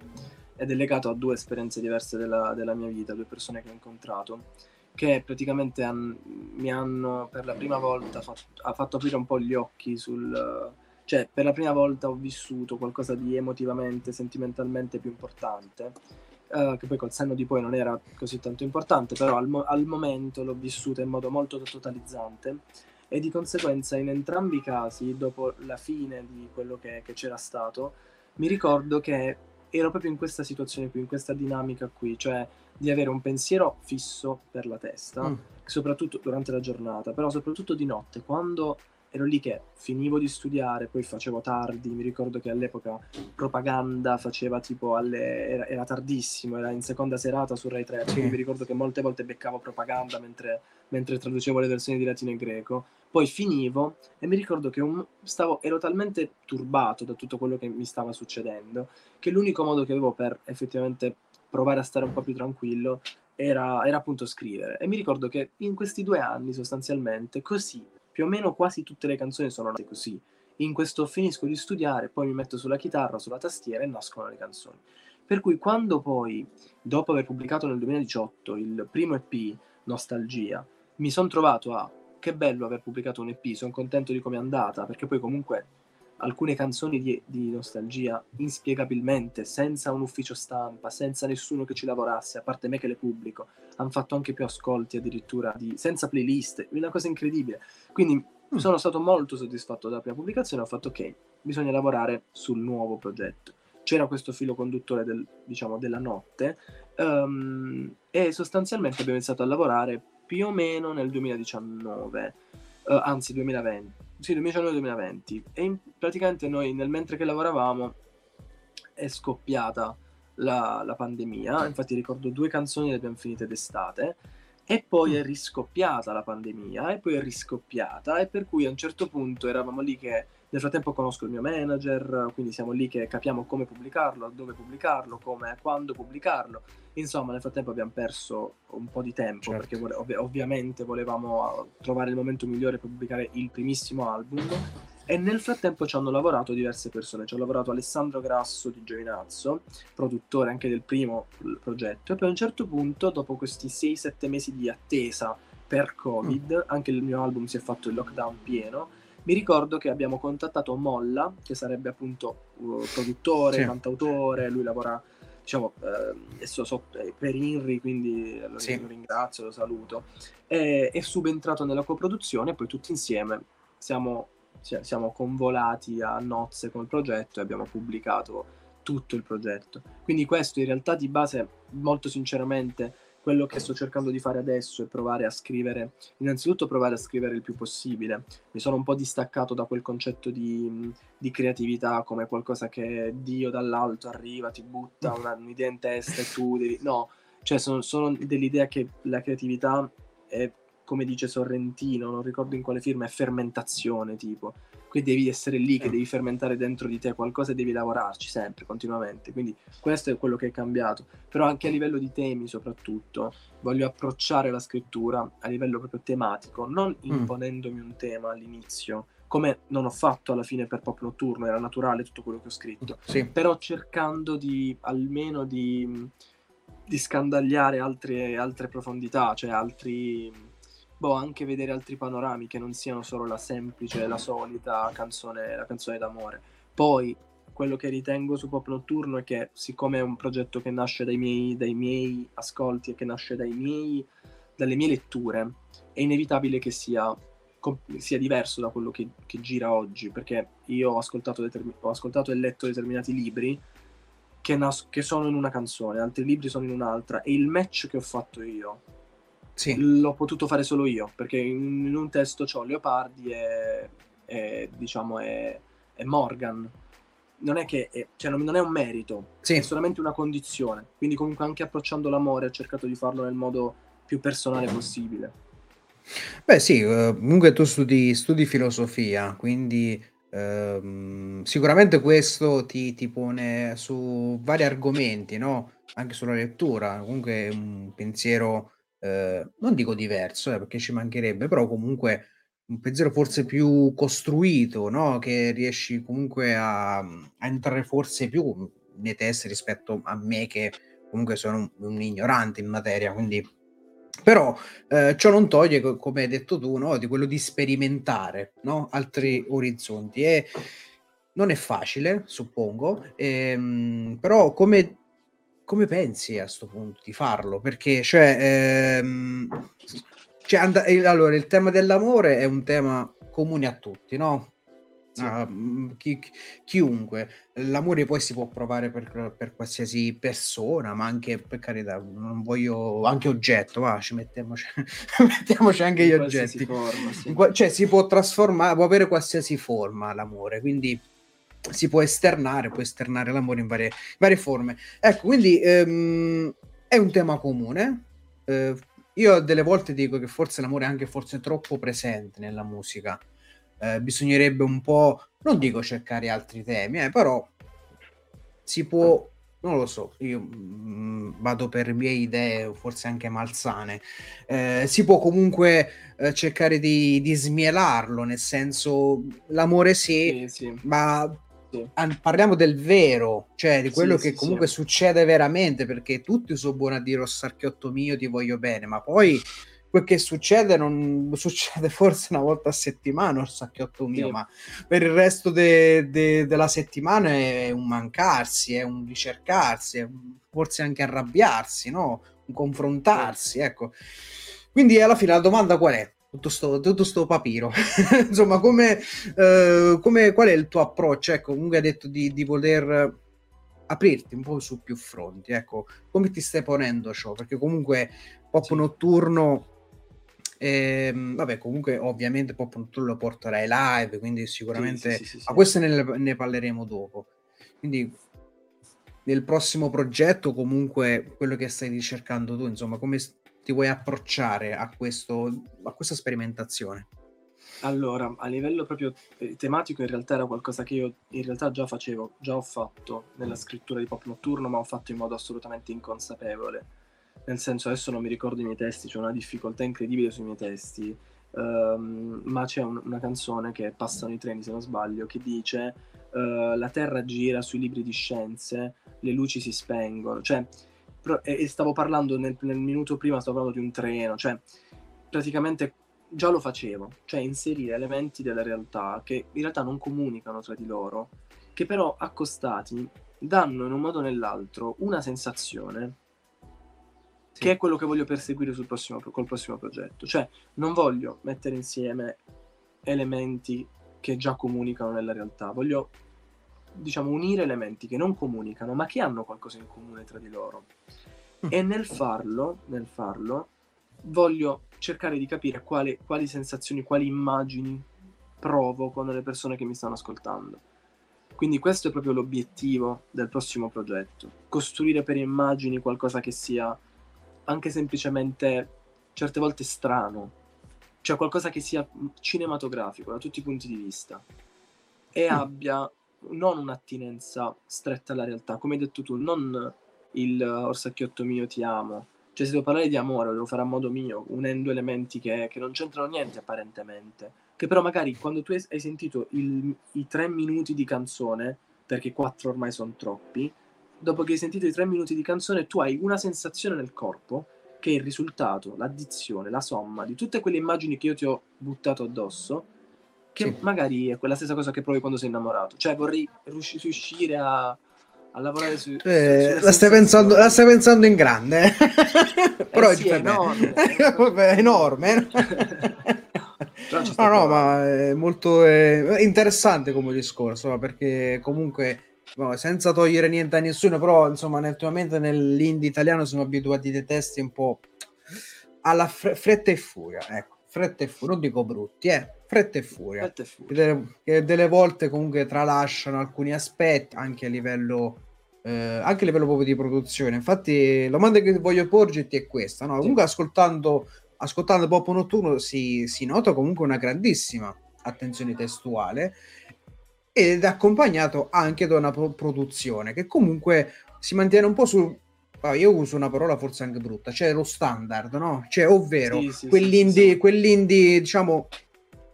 Speaker 2: ed è legato a due esperienze diverse della, della mia vita, due persone che ho incontrato che praticamente han, mi hanno per la prima volta fatto, ha fatto aprire un po' gli occhi sul... cioè per la prima volta ho vissuto qualcosa di emotivamente, sentimentalmente più importante, uh, che poi col senno di poi non era così tanto importante, però al, mo- al momento l'ho vissuta in modo molto totalizzante e di conseguenza in entrambi i casi, dopo la fine di quello che, che c'era stato, mi ricordo che ero proprio in questa situazione qui, in questa dinamica qui, cioè di avere un pensiero fisso per la testa, mm. soprattutto durante la giornata, però soprattutto di notte, quando ero lì che finivo di studiare, poi facevo tardi, mi ricordo che all'epoca propaganda faceva tipo alle... era, era tardissimo, era in seconda serata su Rai 3, sì. mi ricordo che molte volte beccavo propaganda mentre, mentre, traducevo le versioni di latino e greco, poi finivo e mi ricordo che un... stavo, ero talmente turbato da tutto quello che mi stava succedendo, che l'unico modo che avevo per effettivamente provare a stare un po' più tranquillo era, era appunto scrivere. E mi ricordo che in questi due anni sostanzialmente così, più o meno quasi tutte le canzoni sono nate così. In questo finisco di studiare, poi mi metto sulla chitarra, sulla tastiera e nascono le canzoni. Per cui quando poi, dopo aver pubblicato nel 2018 il primo EP, Nostalgia, mi sono trovato a che bello aver pubblicato un EP, sono contento di come è andata, perché poi comunque alcune canzoni di, di, nostalgia inspiegabilmente, senza un ufficio stampa, senza nessuno che ci lavorasse, a parte me che le pubblico, hanno fatto anche più ascolti addirittura, di, senza playlist, una cosa incredibile. Quindi mm. sono stato molto soddisfatto della prima pubblicazione, ho fatto ok, bisogna lavorare sul nuovo progetto. C'era questo filo conduttore del, diciamo, della notte um, e sostanzialmente abbiamo iniziato a lavorare più o meno nel 2019, uh, eh, anzi 2020 sì, 2019-2020. E in, praticamente noi, nel mentre che lavoravamo, è scoppiata la, la, pandemia. Infatti ricordo due canzoni le abbiamo finite d'estate. E poi è riscoppiata la pandemia, e poi è riscoppiata, e per cui a un certo punto eravamo lì che nel frattempo conosco il mio manager, quindi siamo lì che capiamo come pubblicarlo, dove pubblicarlo, come, quando pubblicarlo. Insomma, nel frattempo abbiamo perso un po' di tempo certo. perché ov- ovviamente volevamo trovare il momento migliore per pubblicare il primissimo album E nel frattempo ci hanno lavorato diverse persone, ci ha lavorato Alessandro Grasso di Giovinazzo, produttore anche del primo progetto, e poi a un certo punto, dopo questi 6-7 mesi di attesa per Covid, mm. anche il mio album si è fatto il lockdown pieno, mi ricordo che abbiamo contattato Molla, che sarebbe appunto uh, produttore, sì. cantautore, lui lavora diciamo, eh, so, per Inri, quindi lo, sì. lo, ringrazio, lo saluto, è, è subentrato nella coproduzione e poi tutti insieme siamo cioè, siamo convolati a nozze con il progetto e abbiamo pubblicato tutto il progetto. Quindi questo in realtà di base, molto sinceramente, quello che sto cercando di fare adesso è provare a scrivere, innanzitutto provare a scrivere il più possibile. Mi sono un po' distaccato da quel concetto di, di creatività come qualcosa che Dio dall'alto arriva, ti butta una, un'idea in testa e tu devi... No, cioè sono, sono dell'idea che la creatività è come dice Sorrentino, non ricordo in quale firma, è fermentazione tipo. Quindi devi essere lì, che devi fermentare dentro di te qualcosa e devi lavorarci sempre, continuamente. Quindi questo è quello che è cambiato. Però anche a livello di temi soprattutto, voglio approcciare la scrittura a livello proprio tematico, non mm. imponendomi un tema all'inizio, come non ho fatto alla fine per Pop Notturno, era naturale tutto quello che ho scritto, sì. però cercando di almeno di, di scandagliare altre, altre profondità, cioè altri boh, anche vedere altri panorami che non siano solo la semplice, la solita canzone, la canzone d'amore. Poi, quello che ritengo su Pop Notturno è che, siccome è un progetto che nasce dai miei, dai miei ascolti e che nasce miei, dalle mie letture, è inevitabile che sia, sia diverso da quello che, che, gira oggi, perché io ho ascoltato, determin- ho ascoltato e letto determinati libri che, nas- che sono in una canzone, altri libri sono in un'altra, e il match che ho fatto io sì. l'ho potuto fare solo io, perché in, in un testo ho Leopardi e, e diciamo è, è, Morgan. Non è che è, cioè non, non, è un merito, sì. è solamente una condizione. Quindi comunque anche approcciando l'amore ho cercato di farlo nel modo più personale possibile.
Speaker 1: Beh sì, uh, comunque tu studi, studi filosofia, quindi uh, sicuramente questo ti, ti, pone su vari argomenti, no? Anche sulla lettura, comunque è un pensiero Ehm, non dico diverso, eh, perché ci mancherebbe, però comunque un pensiero forse più costruito, no, che riesci comunque a mhmm, a entrare forse più nei testi rispetto a me che comunque sono un un ignorante in materia, quindi però, ehm, ciò non toglie, co come hai detto tu, no, di quello di sperimentare, no, altri orizzonti. E non è facile, suppongo, ehm, però come come pensi a sto punto di farlo? Perché, cioè, ehm, cioè and- allora, il tema dell'amore è un tema comune a tutti, no? Sì. Uh, chi, chiunque l'amore poi si può provare per, per, qualsiasi persona ma anche per carità non voglio anche oggetto va ci mettiamoci, mettiamoci anche gli oggetti forma, sì. cioè si può trasformare può avere qualsiasi forma l'amore quindi si può esternare, può esternare l'amore in varie, varie forme. Ecco, quindi ehm, è un tema comune. Eh, io delle volte dico che forse l'amore è anche forse troppo presente nella musica. Eh, bisognerebbe un po', non dico cercare altri temi, eh, però si può, non lo so, io mh, mm, vado per mie idee, forse anche malsane, eh, si può comunque eh, cercare di, di, smielarlo, nel senso l'amore sì, sì, sì. ma parliamo del vero, cioè di quello sì, che sì, comunque sì. succede veramente, perché tutti sono buoni a dire oh sarchiotto mio ti voglio bene, ma poi quel che succede non succede forse una volta a settimana il sacchiotto mio, ma per il resto de, de, della settimana è un mancarsi, è un ricercarsi, è un, forse anche arrabbiarsi, no? un confrontarsi, ecco. Quindi alla fine la domanda qual è? Tutto sto, tutto sto papiro. Insomma, come, eh, come, qual è il tuo approccio? Ecco, comunque hai detto di, di, voler aprirti un po' su più fronti. Ecco, come ti stai ponendo ciò? Perché comunque pop sì. notturno. Ehm, vabbè, comunque, ovviamente, pop notturno lo porterai live, quindi sicuramente. Sì, sì, ma questo ne, ne parleremo dopo. Quindi nel prossimo progetto, comunque, quello che stai ricercando tu, insomma, come ti vuoi approcciare a, questo, a questa sperimentazione?
Speaker 2: Allora, a livello proprio eh, tematico, in realtà era qualcosa che io in realtà già facevo, già ho fatto nella scrittura di pop notturno, ma ho fatto in modo assolutamente inconsapevole. Nel senso, adesso non mi ricordo i miei testi, c'è una difficoltà incredibile sui miei testi. um, ma c'è un, una canzone che passano i treni se non sbaglio che dice uh, la terra gira sui libri di scienze, le luci si spengono, cioè e stavo parlando nel, nel minuto prima, stavo parlando di un treno, cioè praticamente già lo facevo, cioè inserire elementi della realtà che in realtà non comunicano tra di loro, che però accostati danno in un modo o nell'altro una sensazione sì. che è quello che voglio perseguire sul prossimo, col prossimo progetto. Cioè non voglio mettere insieme elementi che già comunicano nella realtà, voglio diciamo, unire elementi che non comunicano, ma che hanno qualcosa in comune tra di loro. Mm. E nel farlo, nel farlo, voglio cercare di capire quali, quali sensazioni, quali immagini provoco nelle persone che mi stanno ascoltando. Quindi questo è proprio l'obiettivo del prossimo progetto, costruire per immagini qualcosa che sia anche semplicemente certe volte strano, cioè qualcosa che sia cinematografico da tutti i punti di vista e mm. abbia non un'attinenza stretta alla realtà, come hai detto tu, non il orsacchiotto mio ti amo. Cioè, se devo parlare di amore, lo devo fare a modo mio, unendo elementi che, che non c'entrano niente apparentemente. Che però magari quando tu hai sentito il, i tre minuti di canzone, perché quattro ormai sono troppi, dopo che hai sentito i tre minuti di canzone, tu hai una sensazione nel corpo che è il risultato, l'addizione, la somma di tutte quelle immagini che io ti ho buttato addosso che sì. magari è quella stessa cosa che provi quando sei innamorato. Cioè vorrei riuscire a, a lavorare su...
Speaker 1: Eh, su la, stai pensando, la, stai pensando, in grande, eh, però
Speaker 2: sì, è enorme.
Speaker 1: è enorme. no, no, ma è molto è interessante come discorso, perché comunque no, senza togliere niente a nessuno, però insomma ultimamente nell'indie italiano siamo abituati dei testi un po' alla fre- fretta e furia, ecco fretta e furia, non dico brutti, eh, fretta e furia, fretta e furia. Che, delle, che, delle, volte comunque tralasciano alcuni aspetti anche a livello eh, anche a livello proprio di produzione. Infatti, la domanda che voglio porgerti è questa, no? Comunque ascoltando ascoltando Pop Notturno si, si nota comunque una grandissima attenzione testuale ed accompagnato anche da una pro- produzione che comunque si mantiene un po' su Ah, io uso una parola forse anche brutta, cioè lo standard, no? Cioè, ovvero sì, sì, quell'indie, sì, quell'indie, diciamo,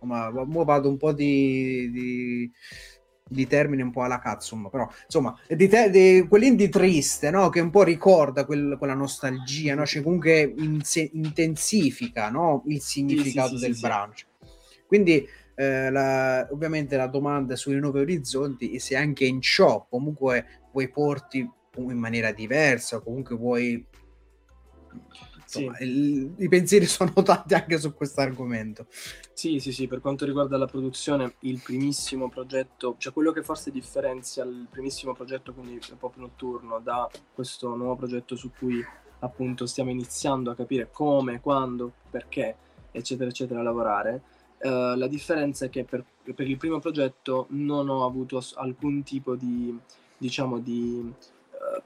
Speaker 1: ma vado un po' di, di, di termine un po' alla cazzo, però insomma, di, te, di quell'indie triste, no? Che un po' ricorda quel, quella nostalgia, no? Cioè, comunque inse- intensifica, no? Il significato del brano. Quindi eh, la, ovviamente la domanda sui nuovi orizzonti se anche in ciò comunque vuoi porti in maniera diversa, comunque vuoi... Insomma, sì. il, i pensieri sono tanti anche su questo argomento.
Speaker 2: Sì, sì, sì, per quanto riguarda la produzione, il primissimo progetto, cioè quello che forse differenzia il primissimo progetto, quindi Pop Notturno, da questo nuovo progetto su cui appunto stiamo iniziando a capire come, quando, perché, eccetera, eccetera, a lavorare. Uh, la differenza è che per, per, il primo progetto non ho avuto alcun tipo di, diciamo, di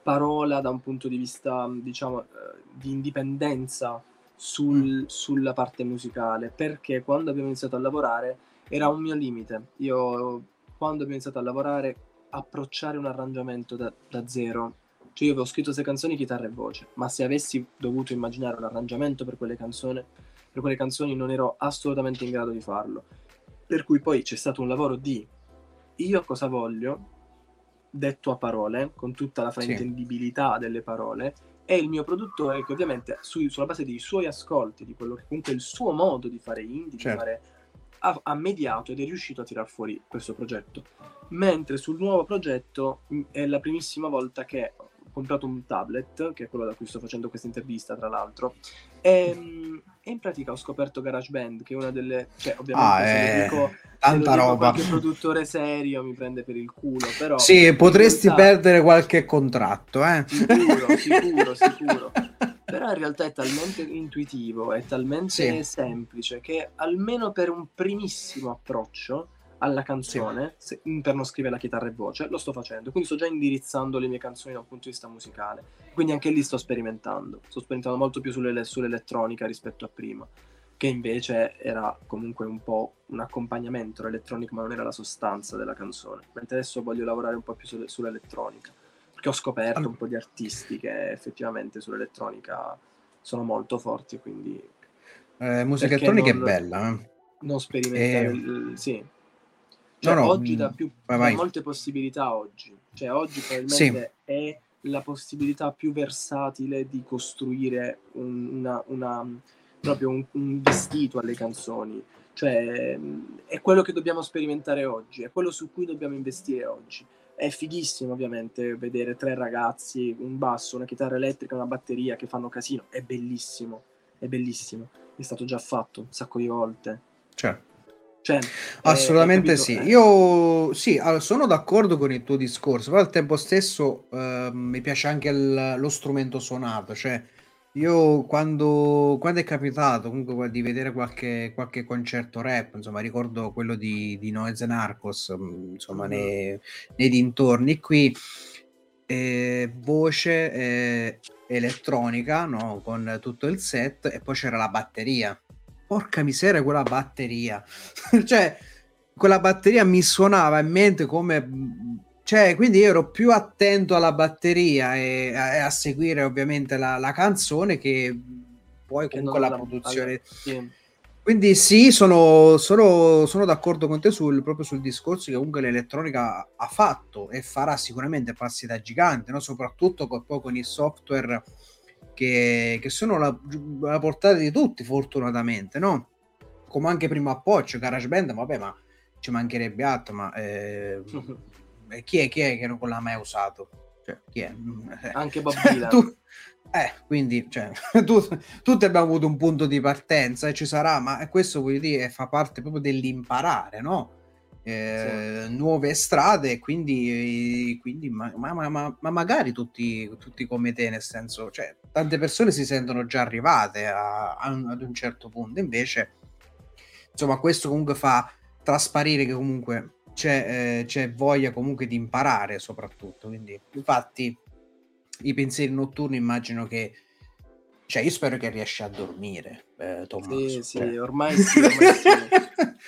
Speaker 2: parola da un punto di vista, diciamo, eh, di indipendenza sul, mm. sulla parte musicale, perché quando abbiamo iniziato a lavorare era un mio limite. Io, quando abbiamo iniziato a lavorare, approcciare un arrangiamento da, da zero, cioè io avevo scritto queste canzoni chitarra e voce, ma se avessi dovuto immaginare un arrangiamento per quelle canzoni, per quelle canzoni non ero assolutamente in grado di farlo. Per cui poi c'è stato un lavoro di io cosa voglio, detto a parole, con tutta la fraintendibilità sì. delle parole, e il mio produttore che ovviamente su, sulla base dei suoi ascolti, di quello che comunque è il suo modo di fare indie, certo. di fare, ha, ha, mediato ed è riuscito a tirar fuori questo progetto. Mentre sul nuovo progetto è la primissima volta che comprato un tablet, che è quello da cui sto facendo questa intervista, tra l'altro, e, ehm, e in pratica ho scoperto GarageBand, che è una delle... Cioè, ovviamente ah, se eh, dico,
Speaker 1: tanta
Speaker 2: se
Speaker 1: roba.
Speaker 2: qualche produttore serio mi prende per il culo, però...
Speaker 1: Sì, potresti realtà... perdere qualche contratto, eh?
Speaker 2: Sicuro, sicuro, sicuro. Però in realtà è talmente intuitivo, è talmente sì. semplice, che almeno per un primissimo approccio alla canzone se, per non scrivere la chitarra e voce, lo sto facendo. Quindi sto già indirizzando le mie canzoni da un punto di vista musicale. Quindi anche lì sto sperimentando. Sto sperimentando molto più sulle, sull'elettronica rispetto a prima, che invece era comunque un po' un accompagnamento elettronico, ma non era la sostanza della canzone. Mentre adesso voglio lavorare un po' più su, sull'elettronica. Perché ho scoperto un po' di artisti che effettivamente sull'elettronica sono molto forti, quindi
Speaker 1: Eh, musica elettronica non, è bella. Eh?
Speaker 2: Non sperimentare, eh, sì. Cioè, no, no, oggi dà, mm, più, vai, molte possibilità oggi. Cioè, oggi probabilmente sì. è la possibilità più versatile di costruire un, una, una, proprio un, un, vestito alle canzoni. Cioè, è quello che dobbiamo sperimentare oggi, è quello su cui dobbiamo investire oggi. È fighissimo, ovviamente, vedere tre ragazzi, un basso, una chitarra elettrica, una batteria che fanno casino. È bellissimo, è bellissimo. È stato già fatto un sacco di volte.
Speaker 1: Certo. Cioè, Assolutamente eh, sì. Io sì, sono d'accordo con il tuo discorso, però al tempo stesso eh, mi piace anche il, lo strumento suonato. Cioè, io quando, quando, è capitato comunque di vedere qualche, qualche concerto rap, insomma, ricordo quello di, di Noez Narcos, mm, insomma, mm. nei, nei, dintorni qui, eh, voce eh, elettronica, no? con tutto il set, e poi c'era la batteria porca miseria quella batteria. cioè, quella batteria mi suonava in mente come... Cioè, quindi ero più attento alla batteria e a, a seguire ovviamente la, la, canzone che poi che comunque la produzione. Sì. Quindi sì, sono, sono, sono, d'accordo con te sul, proprio sul discorso che comunque l'elettronica ha fatto e farà sicuramente passi da gigante, no? soprattutto con, poi con il software che, che sono alla, alla, portata di tutti, fortunatamente, no? Come anche prima appoggio, GarageBand, vabbè, ma ci mancherebbe altro, ma eh, chi, è, chi è che non l'ha mai usato? Cioè, chi è?
Speaker 2: Anche Bob Dylan. tu,
Speaker 1: eh, quindi, cioè, tu, tutti abbiamo avuto un punto di partenza e ci sarà, ma questo voglio dire, fa parte proprio dell'imparare, no? Eh, sì. nuove strade, quindi, quindi ma, ma, ma, ma, magari tutti, tutti come te, nel senso, cioè, tante persone si sentono già arrivate a, a, ad un certo punto, invece, insomma, questo comunque fa trasparire che comunque c'è, eh, c'è voglia comunque di imparare soprattutto, quindi infatti i pensieri notturni immagino che cioè, io spero che riesci a dormire, eh, Tommaso.
Speaker 2: Sì, sì, cioè. ormai sì, ormai sì.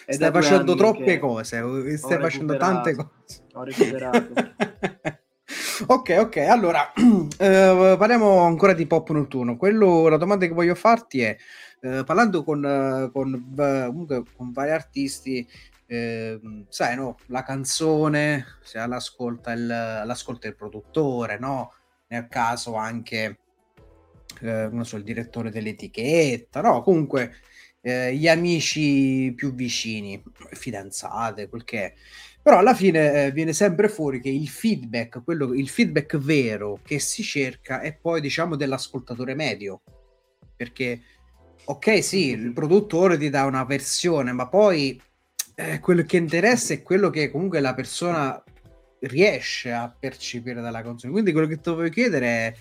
Speaker 1: stai facendo troppe cose, stai facendo tante cose.
Speaker 2: Ho recuperato.
Speaker 1: ok, ok, allora eh, parliamo ancora di pop notturno. Quello, la domanda che voglio farti è, eh, parlando con, con, comunque, con vari artisti, eh, sai, no, la canzone, se l'ascolta il, l'ascolta il produttore, no? Nel caso anche eh, non so, il direttore dell'etichetta, no, comunque eh, gli amici più vicini, fidanzate, quel che è. Però alla fine eh, viene sempre fuori che il feedback, quello, il feedback vero che si cerca è poi diciamo dell'ascoltatore medio. Perché, ok, sì, il produttore ti dà una versione, ma poi eh, quello che interessa è quello che comunque la persona riesce a percepire dalla canzone. Quindi quello che ti voglio chiedere è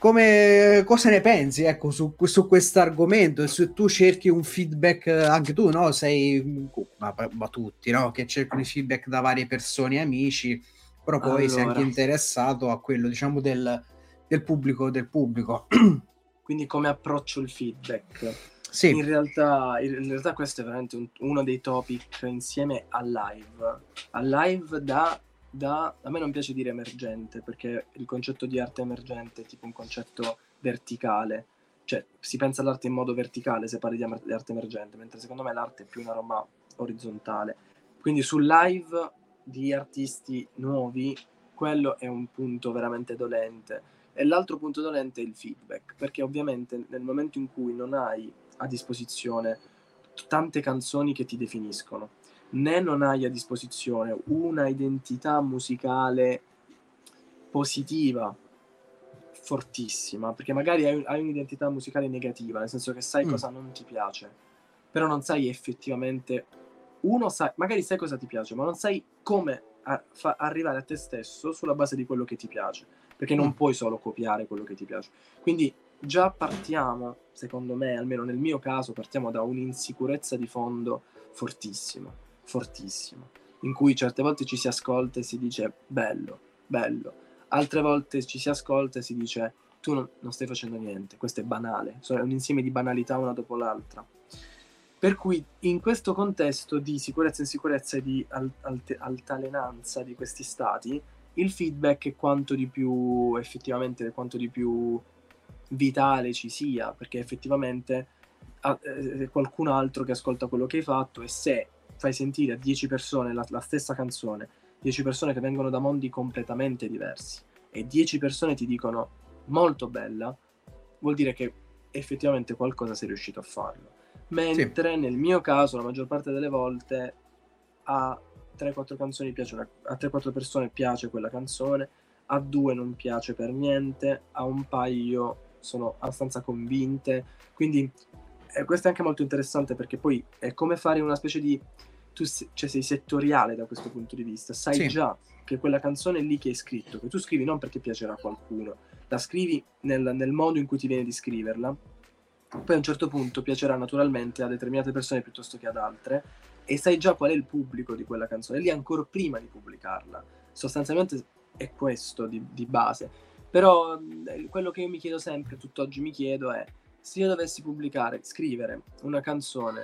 Speaker 1: come, cosa ne pensi ecco, su, su questo argomento? Se tu cerchi un feedback, anche tu, no? Sei, ma, ma tutti, no? Che cercano i feedback da varie persone amici, però poi allora. sei anche interessato a quello, diciamo, del, del pubblico, del pubblico.
Speaker 2: Quindi come approccio il feedback? Sì. In realtà, in realtà questo è veramente un, uno dei topic insieme al live. Al live da da, a me non piace dire emergente perché il concetto di arte emergente è tipo un concetto verticale, cioè si pensa all'arte in modo verticale se parli di arte emergente, mentre secondo me l'arte è più una roba orizzontale. Quindi sul live di artisti nuovi, quello è un punto veramente dolente. E l'altro punto dolente è il feedback, perché ovviamente nel momento in cui non hai a disposizione tante canzoni che ti definiscono, né non hai a disposizione una identità musicale positiva, fortissima, perché magari hai, hai un'identità musicale negativa, nel senso che sai mm. cosa non ti piace, però non sai effettivamente, uno sai, magari sai cosa ti piace, ma non sai come a, fa, arrivare a te stesso sulla base di quello che ti piace, perché non mm. puoi solo copiare quello che ti piace. Quindi già partiamo, secondo me, almeno nel mio caso, partiamo da un'insicurezza di fondo fortissima fortissimo, in cui certe volte ci si ascolta e si dice bello, bello, altre volte ci si ascolta e si dice tu non, non stai facendo niente, questo è banale, è un insieme di banalità una dopo l'altra. Per cui in questo contesto di sicurezza insicurezza e di al- alt- altalenanza di questi stati, il feedback è quanto di più effettivamente quanto di più vitale ci sia, perché effettivamente a, eh, qualcun altro che ascolta quello che hai fatto e se fai sentire a 10 persone la, la stessa canzone, 10 persone che vengono da mondi completamente diversi e 10 persone ti dicono molto bella, vuol dire che effettivamente qualcosa sei riuscito a farlo. Mentre sì. nel mio caso, la maggior parte delle volte, a 3-4 canzoni piace una, a 3-4 persone piace quella canzone, a due non piace per niente, a un paio sono abbastanza convinte. Quindi eh, questo è anche molto interessante perché poi è come fare una specie di... Tu cioè, sei settoriale da questo punto di vista, sai sì. già che quella canzone lì che hai scritto, che tu scrivi non perché piacerà a qualcuno, la scrivi nel, nel modo in cui ti viene di scriverla, poi a un certo punto piacerà naturalmente a determinate persone piuttosto che ad altre e sai già qual è il pubblico di quella canzone, lì ancora prima di pubblicarla. Sostanzialmente è questo di, di base. Però quello che io mi chiedo sempre, tutt'oggi mi chiedo è se io dovessi pubblicare, scrivere una canzone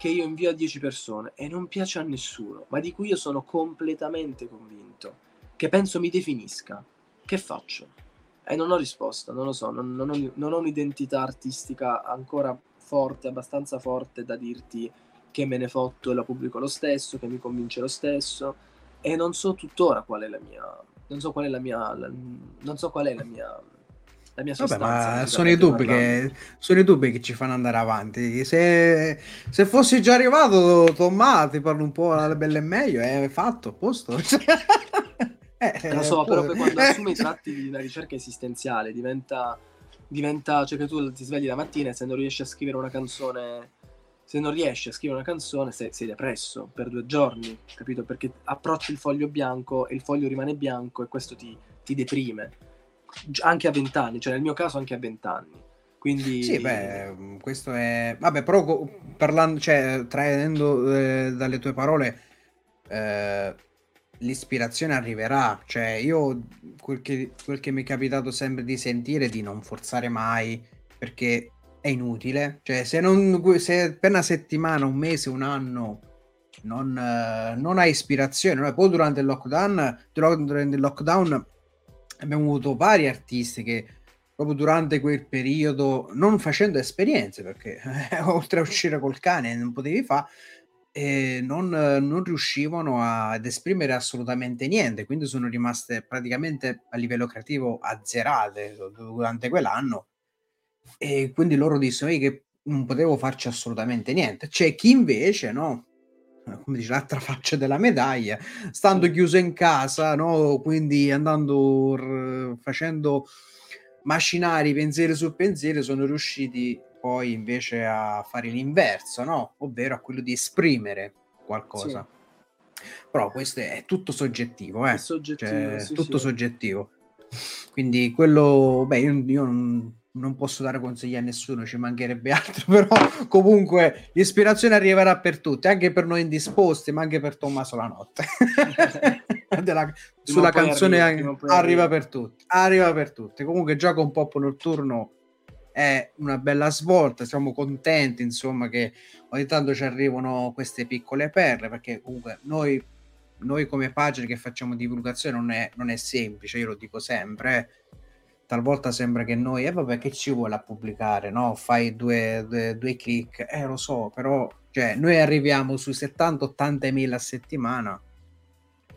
Speaker 2: che io invio a 10 persone e non piace a nessuno, ma di cui io sono completamente convinto, che penso mi definisca, che faccio? E non ho risposta, non lo so, non, non, ho, non ho un'identità artistica ancora forte, abbastanza forte da dirti che me ne fotto e la pubblico lo stesso, che mi convince lo stesso e non so tuttora qual è la mia non so qual è la mia la, non so qual è la mia la mia
Speaker 1: sostanza. Vabbè, ma sono i, dubbi che, sono i dubbi che ci fanno andare avanti. Se, se fossi già arrivato, Tommaso, ti parlo un po' alle belle e meglio, è fatto, a posto.
Speaker 2: eh, lo so, però poi quando assumi i tratti di una ricerca esistenziale diventa, diventa, cioè che tu ti svegli la mattina e se non riesci a scrivere una canzone se non riesci a scrivere una canzone sei, sei, depresso per due giorni, capito? Perché approcci il foglio bianco e il foglio rimane bianco e questo ti, ti deprime. Anche a vent'anni, cioè nel mio caso anche a vent'anni. Quindi...
Speaker 1: Sì, beh, questo è... Vabbè, però parlando, cioè, traendo eh, dalle tue parole, eh, l'ispirazione arriverà. Cioè, io quel che, quel che mi è capitato sempre di sentire di non forzare mai, perché è inutile. Cioè, se, non, se per una settimana, un mese, un anno non, eh, non hai ispirazione, poi durante il lockdown, durante il lockdown abbiamo avuto vari artisti che proprio durante quel periodo, non facendo esperienze, perché eh, oltre a uscire col cane non potevi fare, eh, non, non, riuscivano a, ad esprimere assolutamente niente, quindi sono rimaste praticamente a livello creativo azzerate durante quell'anno e quindi loro dissero che non potevo farci assolutamente niente. C'è chi invece, no? Come dice l'altra faccia della medaglia, stando chiuso in casa, no? Quindi andando r- facendo macinari pensieri su pensieri, sono riusciti poi invece a fare l'inverso, no? Ovvero a quello di esprimere qualcosa. Sì. Però questo è tutto soggettivo, eh? È soggettivo, cioè, sì, tutto sì. soggettivo. Quindi quello, beh, io, io non, non posso dare consigli a nessuno, ci mancherebbe altro, però comunque l'ispirazione arriverà per tutti, anche per noi indisposti, ma anche per Tommaso la notte. Della, sulla canzone arriva, arriva per tutti, arriva per tutti. Comunque gioco un pop notturno è una bella svolta, siamo contenti insomma che ogni tanto ci arrivano queste piccole perle, perché comunque noi, noi come pagine che facciamo divulgazione non è, non è semplice, io lo dico sempre, eh talvolta sembra che noi, eh vabbè, che ci vuole a pubblicare, no? Fai due, due, due click, eh lo so, però cioè, noi arriviamo sui 70-80 mila a settimana.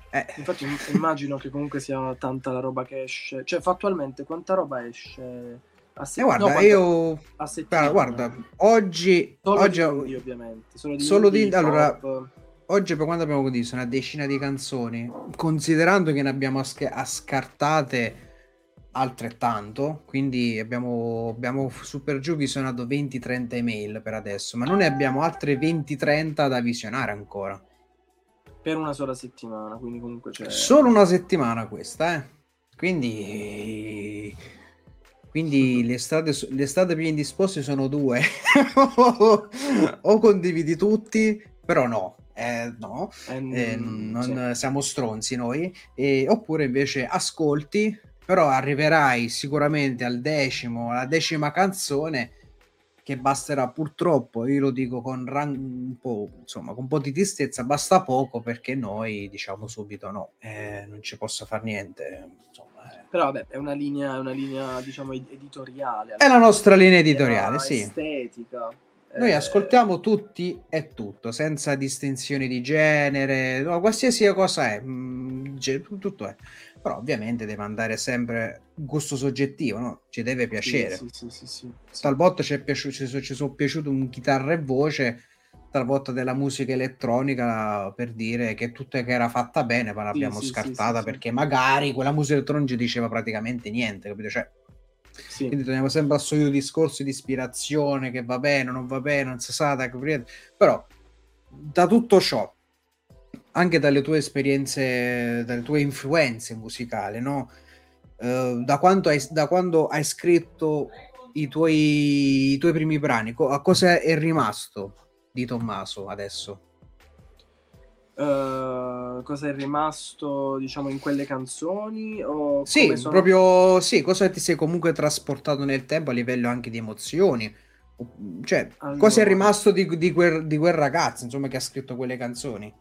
Speaker 2: Eh. Infatti immagino che comunque sia tanta la roba che esce, cioè fattualmente quanta roba esce
Speaker 1: a settimana? Eh, guarda, no, io... A settimana. Guarda, oggi...
Speaker 2: Solo
Speaker 1: oggi...
Speaker 2: di indie, ovviamente.
Speaker 1: Solo di, Solo di... Allora, oggi per quanto abbiamo condiviso una decina di canzoni, considerando che ne abbiamo a scartate altrettanto, quindi abbiamo, abbiamo super giù visionato 20-30 email per adesso, ma non ne abbiamo altre 20-30 da visionare ancora.
Speaker 2: Per una sola settimana, quindi comunque c'è...
Speaker 1: Solo una settimana questa, eh. Quindi... Quindi le strade, le strade più indisposte sono due. o condividi tutti, però no, eh, no, eh, eh, non sì. siamo stronzi noi, e, oppure invece ascolti, però arriverai sicuramente al decimo, alla decima canzone che basterà purtroppo, io lo dico con un po', insomma, con un po' di tristezza, basta poco perché noi diciamo subito no, eh, non ci posso fare niente. Insomma,
Speaker 2: eh. Però vabbè, è una linea, una linea diciamo editoriale.
Speaker 1: È la nostra linea editoriale, sì.
Speaker 2: Estetica.
Speaker 1: Noi eh... ascoltiamo tutti e tutto, senza distinzioni di genere, no, qualsiasi cosa è, mm, tutto è. Però ovviamente deve andare sempre gusto soggettivo, no? Ci deve piacere. Sì, sì, sì, sì, sì. Talvolta ci, piaciuto, ci, ci sono piaciute un chitarra e voce, talvolta della musica elettronica per dire che tutta che era fatta bene, ma l'abbiamo sì, scartata perché magari quella musica elettronica diceva praticamente niente, capito? Cioè. Quindi torniamo sempre al solito discorso di ispirazione che va bene, non va bene, non si sa, da capire. Però da tutto ciò anche dalle tue esperienze, dalle tue influenze musicali, no? Uh, da, quando hai, da, quando hai, scritto i tuoi, i tuoi primi brani, co- a cosa è rimasto di Tommaso adesso?
Speaker 2: Uh, cosa è rimasto, diciamo, in quelle canzoni? O
Speaker 1: sì, sono... proprio sì, cosa ti sei comunque trasportato nel tempo a livello anche di emozioni? Cioè, allora... cosa è rimasto di, di, quel, di quel ragazzo, insomma, che ha scritto quelle canzoni?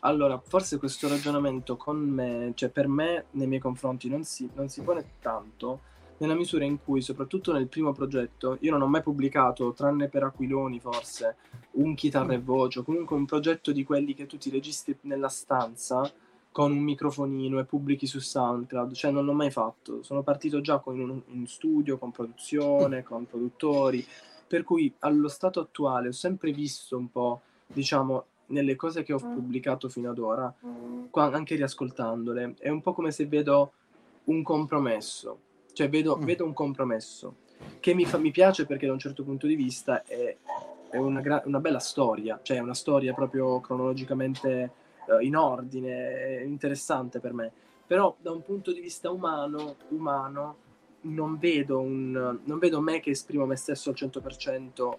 Speaker 2: Allora, forse questo ragionamento con me, cioè per me, nei miei confronti, non si, non si pone tanto nella misura in cui, soprattutto nel primo progetto, io non ho mai pubblicato, tranne per Aquiloni forse, un chitarra e mm. voce, o comunque un progetto di quelli che tu ti registri nella stanza con un microfonino e pubblichi su SoundCloud, cioè non l'ho mai fatto. Sono partito già con un, un studio, con produzione, mm. con produttori, per cui allo stato attuale ho sempre visto un po', diciamo, nelle cose che ho mm. pubblicato fino ad ora, mm. anche riascoltandole, è un po' come se vedo un compromesso, cioè vedo, mm. vedo un compromesso che mi, fa, mi, piace perché da un certo punto di vista è, è una, gra- una, bella storia, cioè è una storia proprio cronologicamente uh, in ordine, interessante per me, però da un punto di vista umano, umano non, vedo un, non vedo me che esprimo me stesso al 100%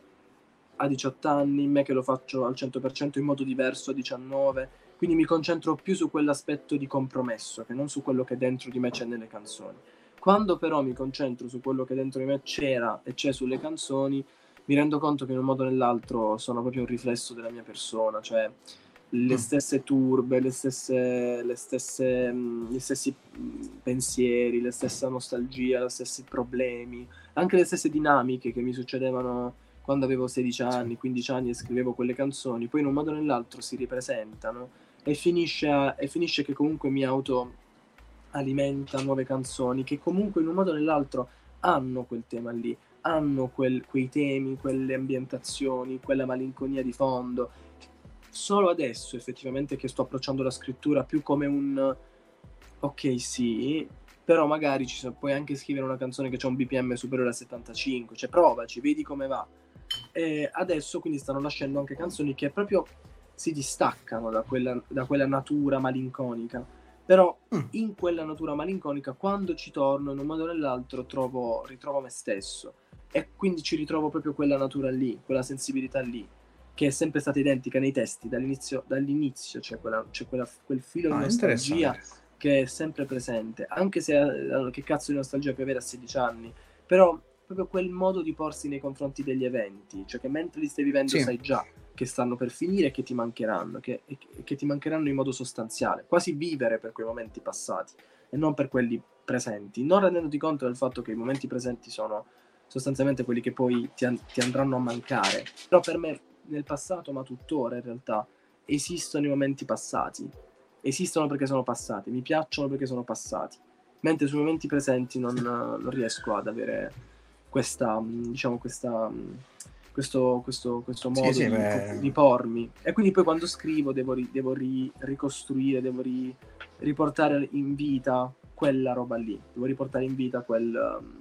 Speaker 2: a 18 anni, me che lo faccio al 100% in modo diverso a 19, quindi mi concentro più su quell'aspetto di compromesso che non su quello che dentro di me c'è nelle canzoni. Quando però mi concentro su quello che dentro di me c'era e c'è sulle canzoni, mi rendo conto che in un modo o nell'altro sono proprio un riflesso della mia persona, cioè le mm. stesse turbe, le stesse, le stesse, gli stessi pensieri, la stessa nostalgia, gli stessi problemi, anche le stesse dinamiche che mi succedevano quando avevo 16 anni, 15 anni e scrivevo quelle canzoni, poi in un modo o nell'altro si ripresentano e finisce, a, e finisce che comunque mi auto alimenta nuove canzoni che comunque in un modo o nell'altro hanno quel tema lì, hanno quel, quei temi, quelle ambientazioni, quella malinconia di fondo. Solo adesso effettivamente che sto approcciando la scrittura più come un ok sì, però magari ci so, puoi anche scrivere una canzone che ha un BPM superiore a 75, cioè provaci, vedi come va e adesso quindi stanno nascendo anche canzoni che proprio si distaccano da quella, da quella natura malinconica. Però mm. in quella natura malinconica, quando ci torno in un modo o nell'altro, trovo, ritrovo me stesso. E quindi ci ritrovo proprio quella natura lì, quella sensibilità lì, che è sempre stata identica nei testi dall'inizio, dall'inizio c'è, quella, c'è quella, quel filo ah, di nostalgia che è sempre presente, anche se eh, che cazzo di nostalgia puoi avere a 16 anni, però proprio quel modo di porsi nei confronti degli eventi, cioè che mentre li stai vivendo sì. sai già che stanno per finire e che ti mancheranno, che, che ti mancheranno in modo sostanziale, quasi vivere per quei momenti passati e non per quelli presenti, non rendendoti conto del fatto che i momenti presenti sono sostanzialmente quelli che poi ti, an- ti andranno a mancare. Però per me nel passato, ma tuttora in realtà, esistono i momenti passati, esistono perché sono passati, mi piacciono perché sono passati, mentre sui momenti presenti non, non riesco ad avere questa, mm, diciamo, questa, mm, questo, questo, questo modo sì, sì, di, di, pormi. E quindi poi quando scrivo devo, ri, devo ri, ricostruire, devo ri, riportare in vita quella roba lì, devo riportare in vita quel, mm,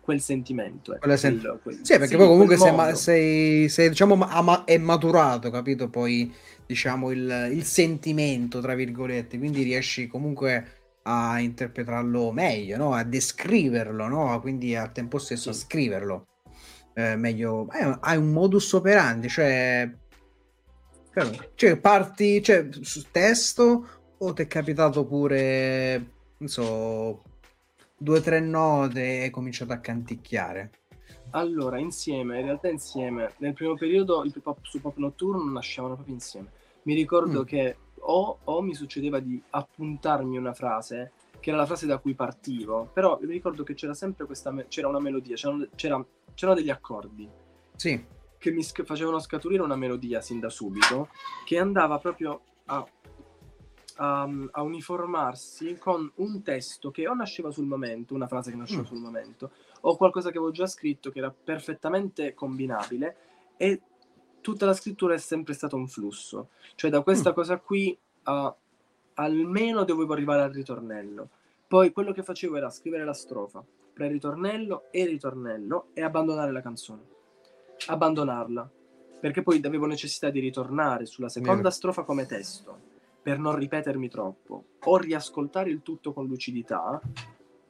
Speaker 2: quel sentimento. Ecco,
Speaker 1: sen- quel, quel, sì, perché sì, poi comunque sei, ma, sei, sei, diciamo, ama- è maturato, capito? Poi diciamo il, il sentimento, tra virgolette, quindi riesci comunque a interpretarlo meglio, no? a descriverlo, no? quindi al tempo stesso sì. a scriverlo eh, meglio. Hai un modus operandi, cioè, cioè parti cioè, su testo o ti è capitato pure, non so, due o tre note e hai cominciato a canticchiare?
Speaker 2: Allora, insieme, in realtà insieme, nel primo periodo il pop su Pop Notturno nascevano proprio insieme. Mi ricordo mm. che o, o mi succedeva di appuntarmi una frase che era la frase da cui partivo, però mi ricordo che c'era sempre questa, me- c'era una melodia, c'erano, c'era, c'erano degli accordi.
Speaker 1: Sì.
Speaker 2: che mi sc- facevano scaturire una melodia sin da subito, che andava proprio a, a, a, uniformarsi con un testo che o nasceva sul momento, una frase che nasceva mm. sul momento, o qualcosa che avevo già scritto che era perfettamente combinabile e tutta la scrittura è sempre stato un flusso. Cioè da questa mm. cosa qui a, almeno dovevo arrivare al ritornello. Poi quello che facevo era scrivere la strofa, pre-ritornello e ritornello e abbandonare la canzone. Abbandonarla. Perché poi avevo necessità di ritornare sulla seconda Vero. strofa come testo per non ripetermi troppo o riascoltare il tutto con lucidità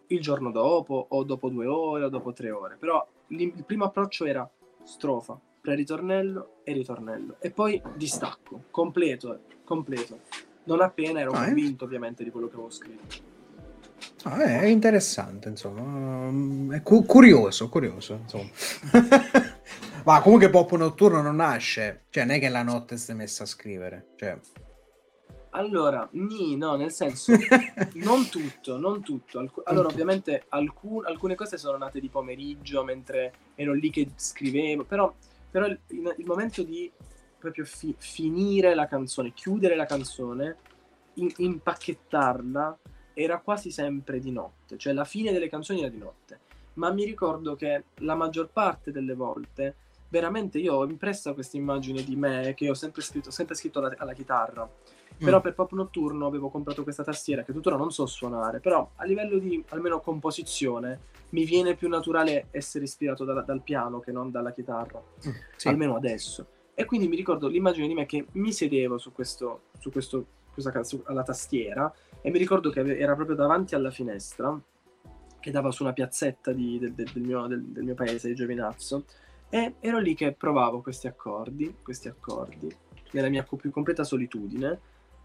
Speaker 2: il giorno dopo o dopo due ore o dopo tre ore. Però il primo approccio era strofa, pre-ritornello e ritornello. E poi distacco, completo, completo. Non appena ero ah, convinto ovviamente di quello che avevo scritto.
Speaker 1: Ah, è interessante, insomma. È cu- curioso, curioso, insomma. Ma comunque Pop Notturno non nasce. Cioè, non è che la notte si è messa a scrivere. Cioè...
Speaker 2: Allora, nì, no, nel senso, non tutto, non tutto. Alc- allora, ovviamente, alcun- alcune cose sono nate di pomeriggio, mentre ero lì che scrivevo, però, però il, il, momento di proprio fi- finire la canzone, chiudere la canzone, in- impacchettarla, era quasi sempre di notte, cioè la fine delle canzoni era di notte. Ma mi ricordo che la maggior parte delle volte, veramente io ho impressa questa immagine di me che ho sempre scritto, sempre scritto alla, alla chitarra. Mm. Però per Pop Notturno avevo comprato questa tastiera che tuttora non so suonare, però a livello di almeno composizione mi viene più naturale essere ispirato da, dal piano che non dalla chitarra, mm, sì. almeno adesso. E quindi mi ricordo l'immagine di me che mi sedevo su questo, su questo questa, su, alla tastiera e mi ricordo che era proprio davanti alla finestra che dava su una piazzetta di, del, del, mio, del, del, mio, paese di Giovinazzo e ero lì che provavo questi accordi, questi accordi nella mia più completa solitudine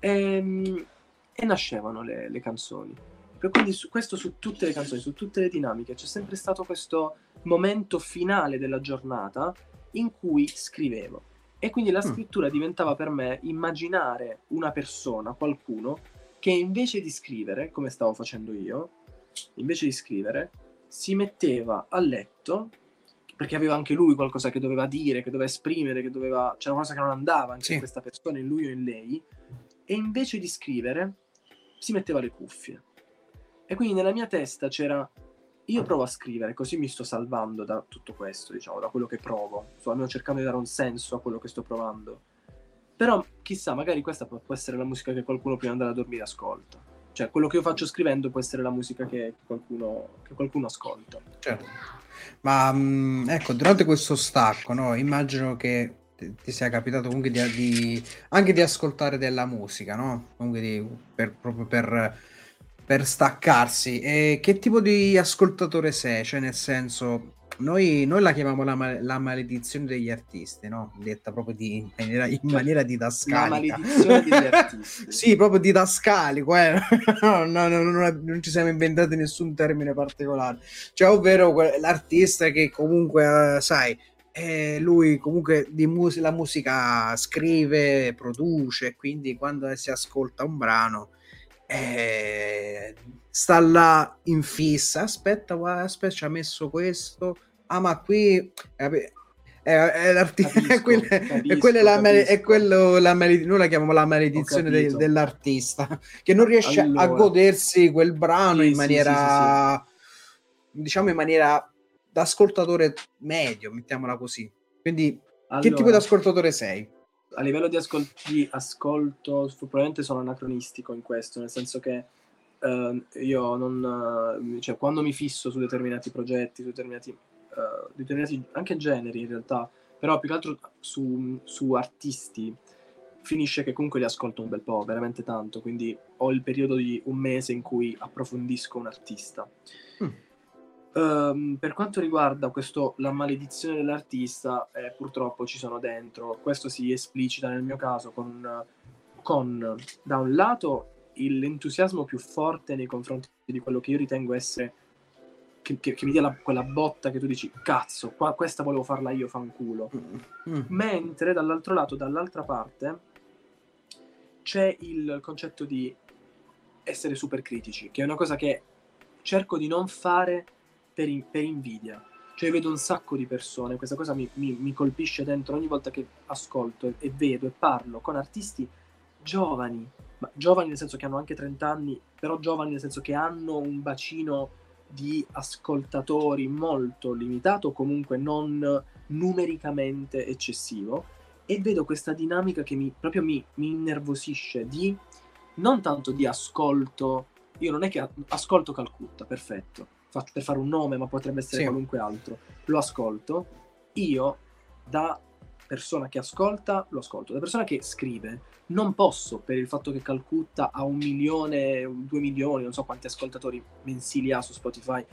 Speaker 2: e, e nascevano le, le, canzoni. E quindi su, questo su tutte le canzoni, su tutte le dinamiche, c'è sempre stato questo momento finale della giornata in cui scrivevo. E quindi la mm. scrittura diventava per me immaginare una persona, qualcuno, che invece di scrivere, come stavo facendo io, invece di scrivere, si metteva a letto, perché aveva anche lui qualcosa che doveva dire, che doveva esprimere, che doveva... c'era qualcosa che non andava anche sì. in questa persona, in lui o in lei, e invece di scrivere si metteva le cuffie. E quindi nella mia testa c'era io provo a scrivere, così mi sto salvando da tutto questo, diciamo, da quello che provo. Sto almeno cercando di dare un senso a quello che sto provando. Però, chissà, magari questa può essere la musica che qualcuno prima di andare a dormire ascolta. Cioè, quello che io faccio scrivendo può essere la musica che qualcuno, che qualcuno ascolta.
Speaker 1: Certo. Ma mh, ecco, durante questo stacco, no, immagino che ti sia capitato comunque di, di, anche di ascoltare della musica, no? Comunque di, per, proprio per, per staccarsi. E che tipo di ascoltatore sei? Cioè, nel senso, noi, noi la chiamiamo la, la, maledizione degli artisti, no? Detta proprio di, in, maniera, in maniera didascalica. La maledizione degli artisti. sì, proprio didascalico, eh? no, no, no, non, ci siamo inventati nessun termine particolare. Cioè, ovvero l'artista che comunque, uh, sai, eh, lui comunque di mus- la musica scrive, produce, quindi quando si ascolta un brano eh, sta là in fissa, aspetta, aspetta, ci ha messo questo, ah ma qui è, è, l'artista è, quella, è, quella la, è quello la maled- noi la chiamiamo la maledizione de, dell'artista che non riesce allora. a godersi quel brano sì, in maniera sì, sì, diciamo in maniera da ascoltatore medio mettiamola così quindi allora, che tipo di ascoltatore sei?
Speaker 2: a livello di, ascol- di ascolto probabilmente sono anacronistico in questo nel senso che uh, io non, uh, cioè, quando mi fisso su determinati progetti, su determinati, uh, determinati anche generi in realtà, però più che altro su, su, artisti, finisce che comunque li ascolto un bel po', veramente tanto, quindi ho il periodo di un mese in cui approfondisco un artista. Mm. Um, per quanto riguarda questo, la maledizione dell'artista, eh, purtroppo ci sono dentro. Questo si esplicita nel mio caso con, con da un lato l'entusiasmo più forte nei confronti di quello che io ritengo essere che, che, che mi dia la, quella botta che tu dici cazzo, qua, questa volevo farla io fanculo mm. mm. mentre dall'altro lato, dall'altra parte c'è il concetto di essere super critici che è una cosa che cerco di non fare per, in, per invidia. Cioè vedo un sacco di persone, questa cosa mi, mi, mi colpisce dentro ogni volta che ascolto e, e, vedo e parlo con artisti giovani, ma giovani nel senso che hanno anche 30 anni, però giovani nel senso che hanno un bacino di ascoltatori molto limitato, comunque non numericamente eccessivo, e vedo questa dinamica che mi, proprio mi, mi innervosisce di non tanto di ascolto, io non è che ascolto Calcutta, perfetto, faccio per fare un nome, ma potrebbe essere sì. qualunque altro, lo ascolto, io da persona che ascolta, lo ascolto, da persona che scrive, non posso, per il fatto che Calcutta ha un milione, due milioni, non so quanti ascoltatori mensili ha su Spotify,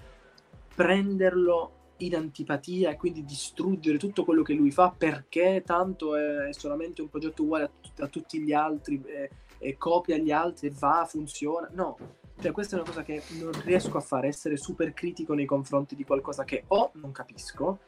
Speaker 2: prenderlo in antipatia e quindi distruggere tutto quello che lui fa perché tanto è solamente un progetto uguale a, t- a tutti gli altri e, e copia gli altri va, funziona. No, cioè, questa è una cosa che non riesco a fare, essere super critico nei confronti di qualcosa che o non capisco,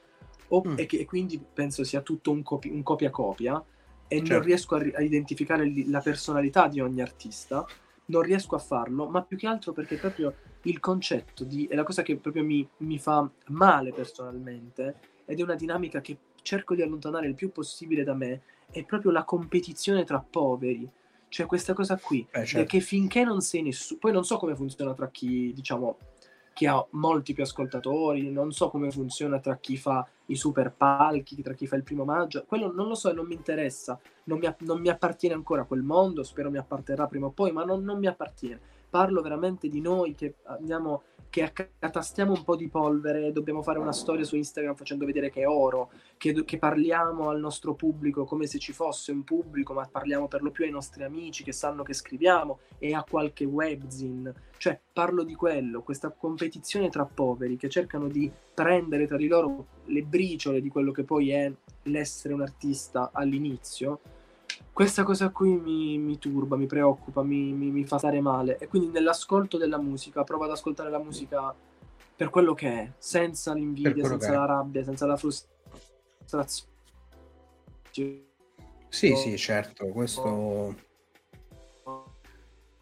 Speaker 2: o, mm. e che e quindi penso sia tutto un, copi- un copia-copia, e certo. non riesco a, ri- a identificare li- la personalità di ogni artista, non riesco a farlo, ma più che altro perché proprio il concetto di... è la cosa che proprio mi, mi fa male personalmente, ed è una dinamica che cerco di allontanare il più possibile da me, è proprio la competizione tra poveri c'è questa cosa qui, eh, certo. che finché non sei nessuno, poi non so come funziona tra chi, diciamo, chi ha molti più ascoltatori, non so come funziona tra chi fa i super palchi, tra chi fa il primo maggio, quello non lo so e non mi interessa, non mi, non mi appartiene ancora quel mondo, spero mi apparterrà prima o poi, ma non, non mi appartiene. Parlo veramente di noi che andiamo che accatastiamo un po' di polvere, dobbiamo fare una storia su Instagram facendo vedere che è oro, che, che, parliamo al nostro pubblico come se ci fosse un pubblico, ma parliamo per lo più ai nostri amici che sanno che scriviamo e a qualche webzine. Cioè, parlo di quello, questa competizione tra poveri che cercano di prendere tra di loro le briciole di quello che poi è l'essere un artista all'inizio questa cosa qui mi, mi turba, mi preoccupa, mi, mi, mi, fa stare male. E quindi nell'ascolto della musica provo ad ascoltare la musica per quello che è, senza l'invidia, senza la rabbia, senza la frustrazione.
Speaker 1: Sì, sì, certo, questo...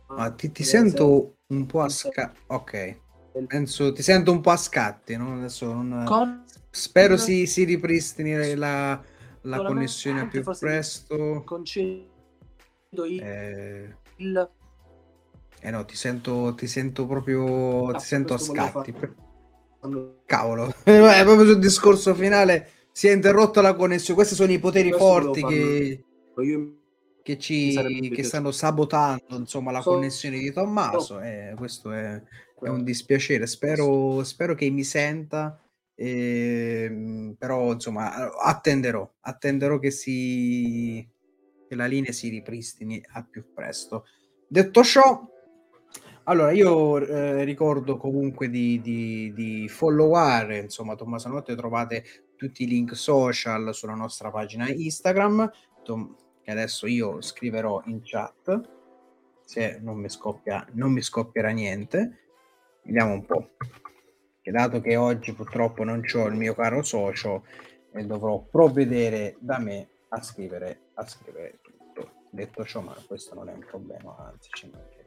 Speaker 1: Ma ti, ti sento un po' a scatti. Ok. Penso, ti sento un po' a scatti, no? Adesso non... Con... Spero si, si ripristini la la connessione più presto.
Speaker 2: Concedo il...
Speaker 1: Eh...
Speaker 2: il...
Speaker 1: Eh no, ti sento, ti sento proprio, ah, ti sento a scatti. Cavolo, eh, proprio sul discorso finale si è interrotta la connessione. Questi sono i poteri questo forti che, Io... che, ci che stanno sabotando insomma, la so... connessione di Tommaso. Eh, questo è, è, un dispiacere. Spero, spero che mi senta e, ehm, però insomma attenderò, attenderò che, si, che la linea si ripristini al più presto. Detto ciò, allora io eh, ricordo comunque di, di, di followare insomma Tommaso Notte, trovate tutti i link social sulla nostra pagina Instagram, Tom, che adesso io scriverò in chat se non mi scoppia non mi scoppierà niente. Vediamo un po' che dato che oggi purtroppo non ho il mio caro socio e dovrò provvedere da me a scrivere, a scrivere tutto. Detto ciò, ma questo non è un problema, anzi ci mancherebbe.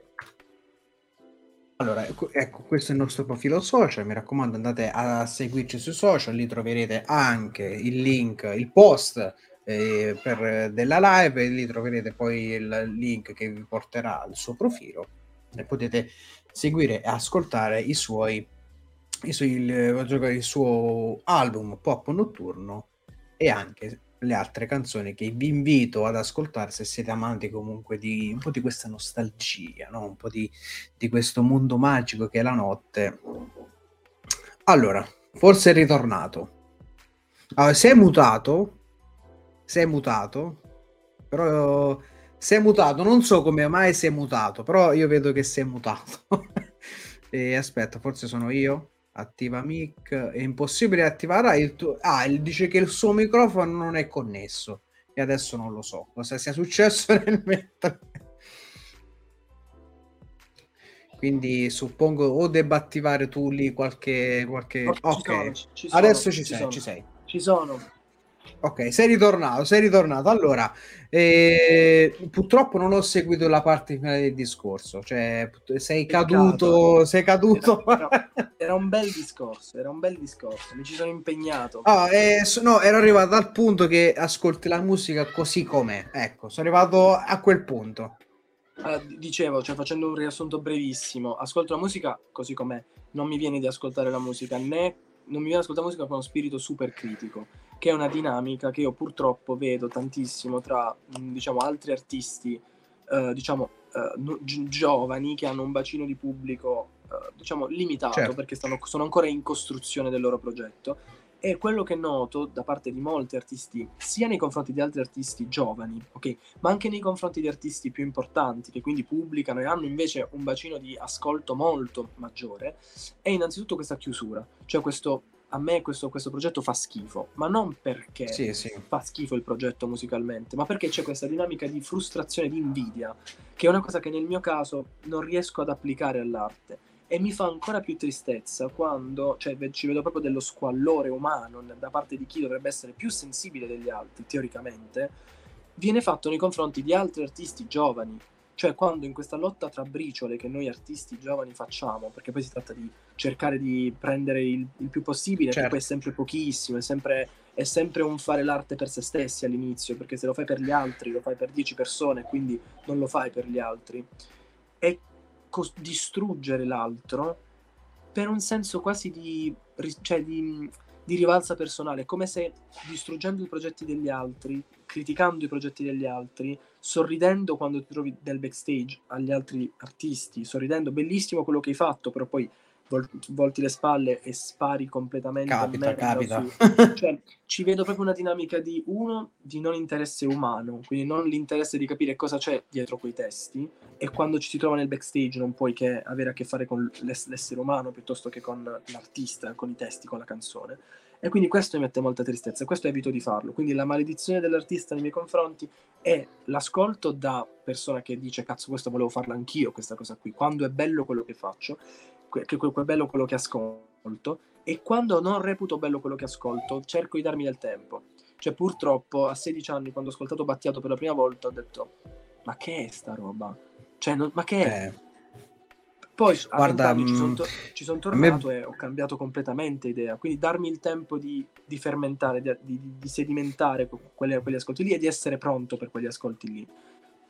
Speaker 1: Allora, ecco, ecco, questo è il nostro profilo social, mi raccomando andate a seguirci sui social, lì troverete anche il link, il post eh, per, della live lì troverete poi il link che vi porterà al suo profilo e potete seguire e ascoltare i suoi il, il suo album pop notturno e anche le altre canzoni che vi invito ad ascoltare se siete amanti comunque di un po' di questa nostalgia, no? un po' di, di questo mondo magico che è la notte. Allora, forse è ritornato. Allora, si è mutato, si è mutato, però si mutato, non so come mai si è mutato, però io vedo che si è mutato. e aspetta, forse sono io? Attiva mic è impossibile attivare. Il tuo ah dice che il suo microfono non è connesso. E adesso non lo so cosa sia successo nel mentre. Quindi suppongo o debba attivare tu lì qualche qualche
Speaker 2: no, ok.
Speaker 1: ci sono, ci sono, adesso ci, ci sei
Speaker 2: sono.
Speaker 1: ci sei.
Speaker 2: Ci sono
Speaker 1: Ok, sei ritornato, sei ritornato. Allora, eh, purtroppo non ho seguito la parte finale del discorso, cioè sei caduto, sei caduto.
Speaker 2: Era, era, era, un bel discorso, era un bel discorso, mi ci sono impegnato.
Speaker 1: Ah, eh, no, ero arrivato al punto che ascolti la musica così com'è, ecco, sono arrivato a quel punto.
Speaker 2: Allora, dicevo, cioè facendo un riassunto brevissimo, ascolto la musica così com'è, non mi viene di ascoltare la musica né non mi viene ascoltare musica con uno spirito super critico, che è una dinamica che io purtroppo vedo tantissimo tra, diciamo, altri artisti, eh, diciamo, eh, gi- giovani che hanno un bacino di pubblico, eh, diciamo, limitato certo. perché stanno, sono ancora in costruzione del loro progetto. E quello che noto da parte di molti artisti, sia nei confronti di altri artisti giovani, ok, ma anche nei confronti di artisti più importanti, che quindi pubblicano e hanno invece un bacino di ascolto molto maggiore, è innanzitutto questa chiusura, cioè questo a me questo, questo, progetto fa schifo, ma non perché sì, sì. fa schifo il progetto musicalmente, ma perché c'è questa dinamica di frustrazione, di invidia, che è una cosa che nel mio caso non riesco ad applicare all'arte. E mi fa ancora più tristezza quando cioè, ci vedo proprio dello squallore umano da parte di chi dovrebbe essere più sensibile degli altri, teoricamente, viene fatto nei confronti di altri artisti giovani cioè quando in questa lotta tra briciole che noi artisti giovani facciamo, perché poi si tratta di cercare di prendere il, il più possibile, certo. che poi è sempre pochissimo, è sempre, è sempre, un fare l'arte per se stessi all'inizio, perché se lo fai per gli altri, lo fai per dieci persone, quindi non lo fai per gli altri. Cos- distruggere l'altro per un senso quasi di, cioè di, di rivalsa personale, come se distruggendo i progetti degli altri, criticando i progetti degli altri, sorridendo quando ti trovi nel backstage agli altri artisti, sorridendo, bellissimo quello che hai fatto, però poi vol- volti le spalle e spari completamente
Speaker 1: capita, capita.
Speaker 2: Su. Cioè, ci vedo proprio una dinamica di uno di non interesse umano, quindi non l'interesse di capire cosa c'è dietro quei testi e quando ci si trova nel backstage non puoi che avere a che fare con l'ess- l'essere umano piuttosto che con l'artista, con i testi, con la canzone. E quindi questo mi mette molta tristezza, questo evito di farlo. Quindi la maledizione dell'artista nei miei confronti è l'ascolto da persona che dice cazzo questo volevo farlo anch'io, questa cosa qui, quando è bello quello che faccio, che, è bello quello che ascolto, e quando non reputo bello quello che ascolto, cerco di darmi del tempo. Cioè purtroppo a 16 anni, quando ho ascoltato Battiato per la prima volta, ho detto ma che è sta roba? Cioè, non, ma che è? Eh poi Guarda, ci sono, mm, to- ci sono tornato me... e ho cambiato completamente idea. Quindi darmi il tempo di, di fermentare, di, di, di sedimentare quelle, quegli ascolti lì e di essere pronto per quegli ascolti lì.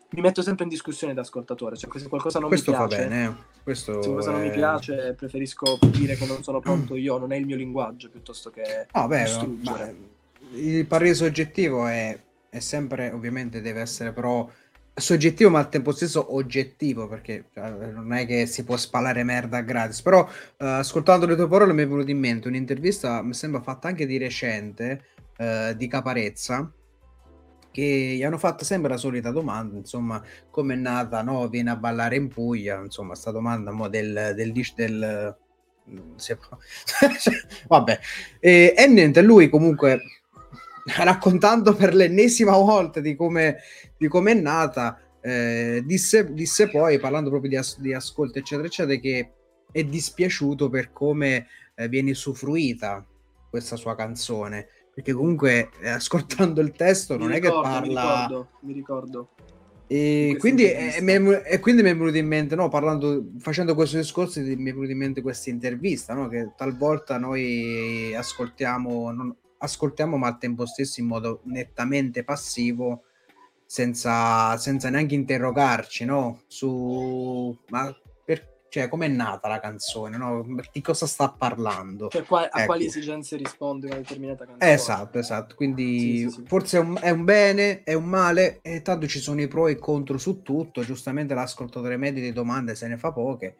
Speaker 2: Mi metto sempre in discussione da ascoltatore, cioè se qualcosa non
Speaker 1: Questo
Speaker 2: mi piace,
Speaker 1: fa bene. Eh. Questo
Speaker 2: se qualcosa
Speaker 1: è...
Speaker 2: non mi piace, preferisco dire che non sono pronto io, non è il mio linguaggio piuttosto che
Speaker 1: no, beh, il parere soggettivo è, è sempre, ovviamente deve essere però soggettivo ma al tempo stesso oggettivo perché cioè, non è che si può spalare merda gratis però uh, ascoltando le tue parole mi è venuto in mente un'intervista mi sembra fatta anche di recente uh, di Caparezza che gli hanno fatto sempre la solita domanda insomma come è nata? No viene a ballare in Puglia. Insomma sta domanda mo, del, del, del, del vabbè. E, e niente lui comunque raccontando per l'ennesima volta di come, di come è nata, eh, disse, disse, poi, parlando proprio di, as- di, ascolto, eccetera, eccetera, che è dispiaciuto per come eh, viene usufruita questa sua canzone. Perché comunque, eh, ascoltando il testo, non ricordo, è che parla...
Speaker 2: Mi ricordo, mi ricordo.
Speaker 1: E quindi, è, e quindi, mi è venuto in mente, no, parlando, facendo questo discorso, mi è venuto in mente questa intervista, no, che talvolta noi ascoltiamo, non, ascoltiamo ma al tempo stesso in modo nettamente passivo senza, senza neanche interrogarci no? su ma cioè, com'è nata la canzone no? di cosa sta parlando
Speaker 2: cioè, qua, a ecco. quali esigenze risponde una determinata canzone
Speaker 1: esatto esatto quindi sì, sì, sì. forse è un, è un, bene è un male e tanto ci sono i pro e i contro su tutto giustamente l'ascoltatore medio di domande se ne fa poche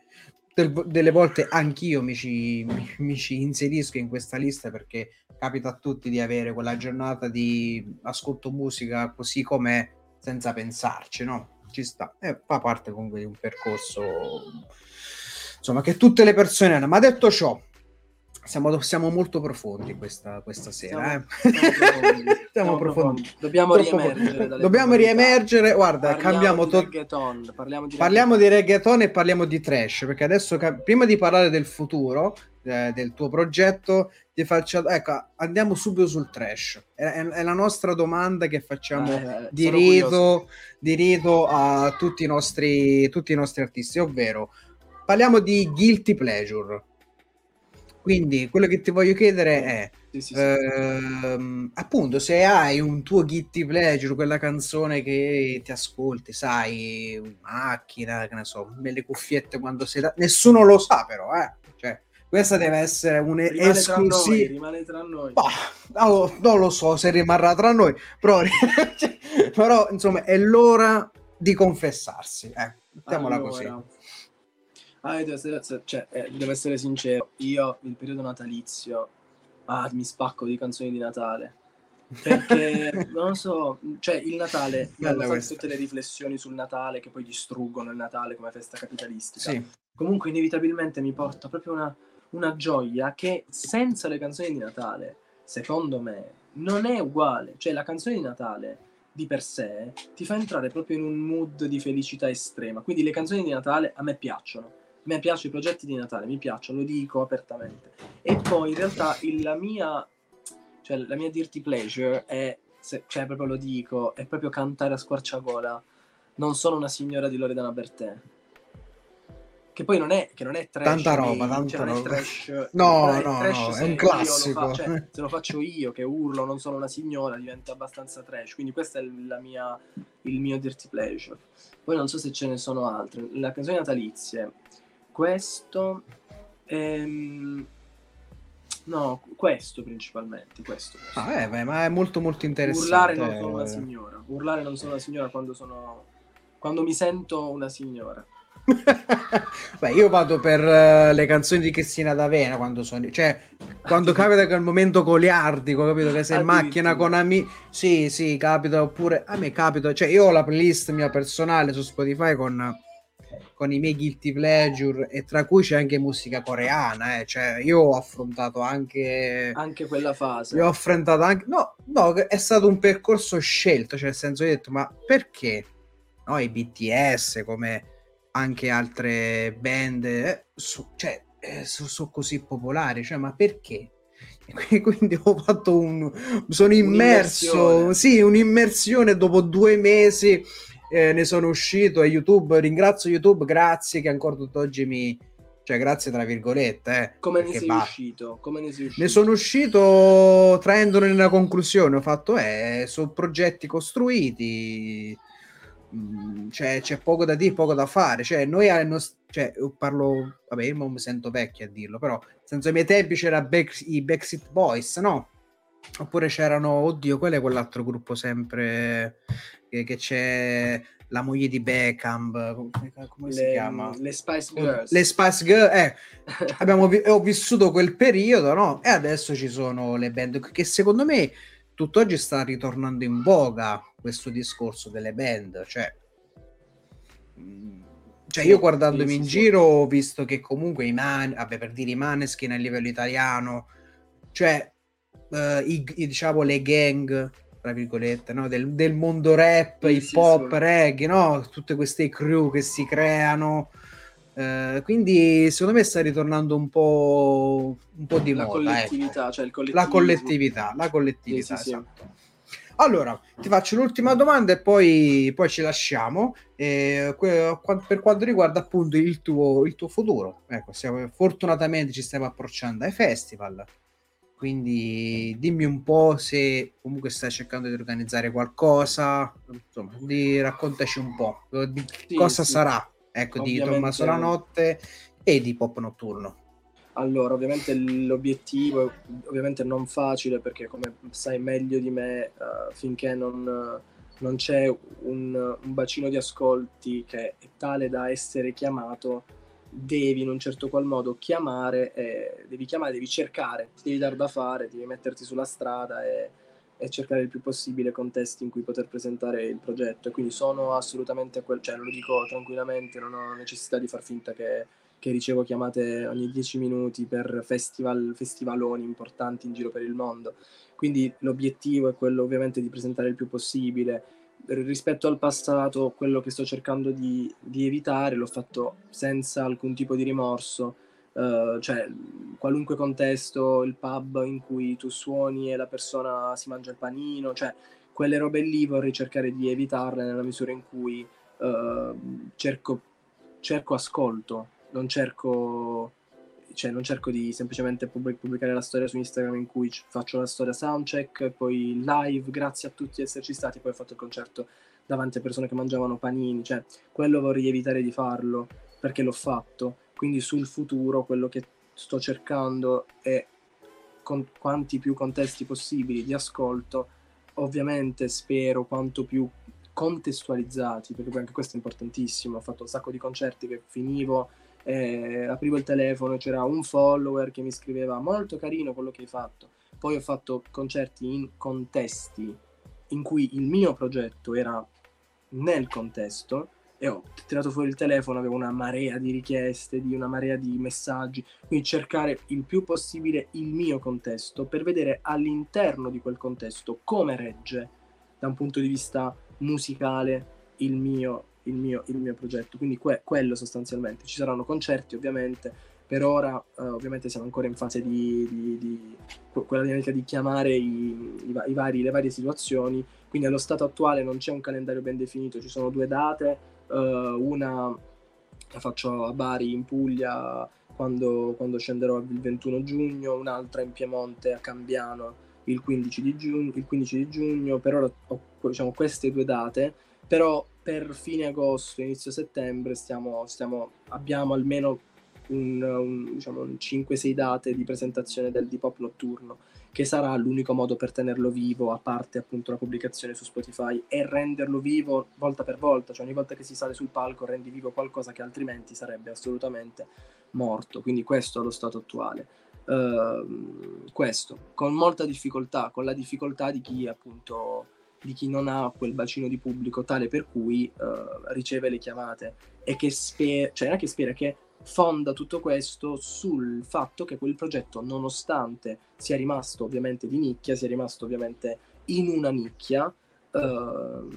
Speaker 1: del, delle volte anch'io mi ci, mi, mi ci inserisco in questa lista perché capita a tutti di avere quella giornata di ascolto musica così com'è senza pensarci, no? Ci sta. E fa parte comunque di un percorso insomma che tutte le persone hanno. Ma detto ciò, siamo, siamo molto profondi questa, questa sera. Siamo, eh? siamo profondi. siamo profondi.
Speaker 2: Dobbiamo Troppo riemergere.
Speaker 1: Dobbiamo riemergere. Guarda,
Speaker 2: parliamo
Speaker 1: cambiamo
Speaker 2: to- reggaeton. Parliamo di,
Speaker 1: parliamo reggaeton. di reggaeton e parliamo di trash. Perché adesso, prima di parlare del futuro, eh, del tuo progetto, ti faccio, ecco, andiamo subito sul trash. È, è, è la nostra domanda che facciamo eh, di, rito, di rito a tutti i, nostri, tutti i nostri artisti, ovvero parliamo di guilty pleasure. Quindi quello che ti voglio chiedere è, sì, sì, sì. Ehm, appunto, se hai un tuo guilty pleasure, quella canzone che ti ascolti, sai, in macchina, che ne so, nelle cuffiette quando sei da... Nessuno lo sa però, eh questa deve essere un'esclusiva.
Speaker 2: Rimane tra noi.
Speaker 1: Oh, non lo so se rimarrà tra noi, però, però insomma è l'ora di confessarsi. Eh, mettiamola allora. così.
Speaker 2: Ah, devo, essere, cioè, eh, devo essere sincero, io il periodo natalizio ah, mi spacco di canzoni di Natale. Perché non so, cioè il Natale, tutte le riflessioni sul Natale che poi distruggono il Natale come festa capitalistica. Sì. Comunque inevitabilmente mi porta proprio una, una gioia che senza le canzoni di Natale, secondo me, non è uguale. Cioè la canzone di Natale di per sé ti fa entrare proprio in un mood di felicità estrema. Quindi le canzoni di Natale a me piacciono. Me piacciono i progetti di Natale, mi piacciono, lo dico apertamente. E poi in realtà il, la mia cioè la mia dirty pleasure è se, cioè proprio lo dico, è proprio cantare a squarciagola. Non sono una signora di Loredana Bertè che poi non è, che non è trash.
Speaker 1: Tanta roba, tanta
Speaker 2: cioè,
Speaker 1: roba.
Speaker 2: Trash,
Speaker 1: no, no, trash no, è un classico.
Speaker 2: Lo fa, cioè, se lo faccio io che urlo, non sono una signora, diventa abbastanza trash. Quindi questo è mia, il mio dirty pleasure. Poi non so se ce ne sono altre. La canzone natalizie. Questo... Ehm, No, questo principalmente. Questo, questo.
Speaker 1: Ah, eh, beh, ma è molto molto interessante.
Speaker 2: Urlare non sono una signora. Urlare non sono una signora quando sono. quando mi sento una signora.
Speaker 1: Beh, io vado per uh, le canzoni di Cristina D'Avena quando sono, cioè, quando capita che è il momento goliardico, capito? Che sei in macchina con amici, sì, sì, capita. Oppure a me capita, cioè, io ho la playlist mia personale su Spotify con, con i miei guilty pleasure, e tra cui c'è anche musica coreana, eh. cioè, io ho affrontato anche,
Speaker 2: anche quella fase.
Speaker 1: Io ho affrontato anche, no, no, è stato un percorso scelto, cioè, nel senso, ho detto, ma perché? No, i BTS come anche altre band, eh, so, cioè, eh, sono so così popolari, cioè, ma perché? Quindi ho fatto un... sono immerso, sì, un'immersione dopo due mesi eh, ne sono uscito e YouTube, ringrazio YouTube, grazie che ancora tutt'oggi mi... Cioè, grazie tra virgolette. Eh,
Speaker 2: Come ne sei va. uscito? Come ne sei uscito?
Speaker 1: Ne sono uscito traendone una conclusione. Ho fatto, eh, sono progetti costruiti, Mm, cioè, c'è poco da dire, poco da fare. Cioè, noi nost- cioè, parlo, vabbè, io mi sento vecchio a dirlo, però, senza i miei tempi c'era back- i Backseat Boys, no? Oppure c'erano, oddio, qual è quell'altro gruppo sempre che, che c'è la moglie di Beckham, come, le, si chiama?
Speaker 2: Le Spice Girls.
Speaker 1: Le Spice Girls, eh, abbiamo vi- ho vissuto quel periodo, no? E adesso ci sono le band che secondo me tutt'oggi sta ritornando in voga questo discorso delle band, cioè, mm, cioè io guardandomi in giro ho visto che comunque i man, vabbè, per dire i maneskin a livello italiano, cioè uh, i, i, diciamo le gang tra virgolette, no? del, del, mondo rap, sì, hip hop, reggae, no? tutte queste crew che si creano. Uh, quindi secondo me sta ritornando un po', un po di
Speaker 2: la
Speaker 1: moda.
Speaker 2: Collettività,
Speaker 1: ecco.
Speaker 2: cioè il
Speaker 1: la collettività, la collettività, esatto. Allora, ti faccio l'ultima domanda e poi, poi ci lasciamo. Eh, per quanto riguarda appunto il tuo, il tuo futuro, ecco, stiamo, fortunatamente ci stiamo approcciando ai festival. Quindi dimmi un po' se comunque stai cercando di organizzare qualcosa, insomma, di, raccontaci un po' di sì, cosa sì. sarà, ecco, Ovviamente... di Tommaso la notte e di Pop Notturno.
Speaker 2: Allora, ovviamente l'obiettivo è ovviamente non facile perché come sai meglio di me, uh, finché non, non c'è un, un, bacino di ascolti che è tale da essere chiamato, devi in un certo qual modo chiamare, eh, devi chiamare, devi cercare, devi dar da fare, devi metterti sulla strada e, e, cercare il più possibile contesti in cui poter presentare il progetto. Quindi sono assolutamente, quel, cioè lo dico tranquillamente, non ho necessità di far finta che che ricevo chiamate ogni 10 minuti per festival, festivaloni importanti in giro per il mondo. Quindi l'obiettivo è quello ovviamente di presentare il più possibile. Rispetto al passato, quello che sto cercando di, di evitare l'ho fatto senza alcun tipo di rimorso, uh, cioè qualunque contesto, il pub in cui tu suoni e la persona si mangia il panino, cioè quelle robe lì vorrei cercare di evitarle nella misura in cui uh, cerco, cerco ascolto, non cerco cioè non cerco di semplicemente pubblicare la storia su Instagram in cui faccio la storia soundcheck, poi live, grazie a tutti esserci stati, poi ho fatto il concerto davanti a persone che mangiavano panini, cioè quello vorrei evitare di farlo perché l'ho fatto, quindi sul futuro quello che sto cercando è con quanti più contesti possibili di ascolto, ovviamente spero quanto più contestualizzati, perché poi anche questo è importantissimo, ho fatto un sacco di concerti che finivo eh, aprivo il telefono, c'era un follower che mi scriveva molto carino quello che hai fatto. Poi ho fatto concerti in contesti in cui il mio progetto era nel contesto e ho tirato fuori il telefono, avevo una marea di richieste, di una marea di messaggi, quindi cercare il più possibile il mio contesto per vedere all'interno di quel contesto come regge da un punto di vista musicale il mio il mio, il mio progetto. Quindi que- quello sostanzialmente. Ci saranno concerti ovviamente. Per ora eh, ovviamente siamo ancora in fase di, di, di quella dinamica di chiamare i, i, i vari, le varie situazioni. Quindi allo stato attuale non c'è un calendario ben definito, ci sono due date, eh, una la faccio a Bari in Puglia quando, quando, scenderò il 21 giugno, un'altra in Piemonte a Cambiano il 15 di giugno, il 15 di giugno. per ora ho diciamo, queste due date, però per fine agosto, inizio settembre stiamo, stiamo, abbiamo almeno un, un, diciamo, un 5-6 date di presentazione del Deep Hop notturno, che sarà l'unico modo per tenerlo vivo, a parte appunto la pubblicazione su Spotify, e renderlo vivo volta per volta, cioè ogni volta che si sale sul palco rendi vivo qualcosa che altrimenti sarebbe assolutamente morto, quindi questo è lo stato attuale. Uh, questo, con molta difficoltà, con la difficoltà di chi appunto di chi non ha quel bacino di pubblico tale per cui uh, riceve le chiamate e che spera, cioè che spera, che fonda tutto questo sul fatto che quel progetto, nonostante sia rimasto ovviamente di nicchia, sia rimasto ovviamente in una nicchia, uh,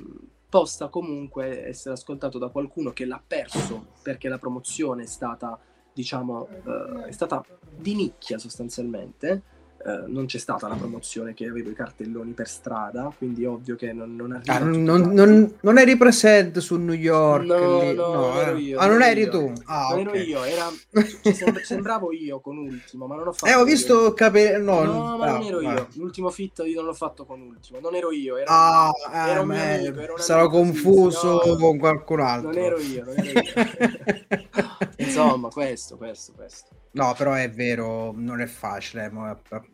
Speaker 2: possa comunque essere ascoltato da qualcuno che l'ha perso perché la promozione è stata, diciamo, uh, è stata di nicchia sostanzialmente eh, non c'è stata la promozione che avevo i cartelloni per strada, quindi ovvio che non, non arriva.
Speaker 1: Ah, non, non, non, eri presente su New York?
Speaker 2: No, lì. no, no ero
Speaker 1: eh.
Speaker 2: io.
Speaker 1: Ah, non eri io. tu?
Speaker 2: Ah, non okay. ero io, era... cioè, sembra, sembravo io con Ultimo, ma non ho fatto.
Speaker 1: Eh, ho visto capire. No,
Speaker 2: no, ma non ero io. L'ultimo fit io non l'ho fatto con Ultimo, non ero io. Era,
Speaker 1: ah, era un mio amico. Era sarò confuso no, con qualcun altro.
Speaker 2: Non ero io, non ero io. Insomma, questo, questo, questo.
Speaker 1: No, però è vero, non è facile,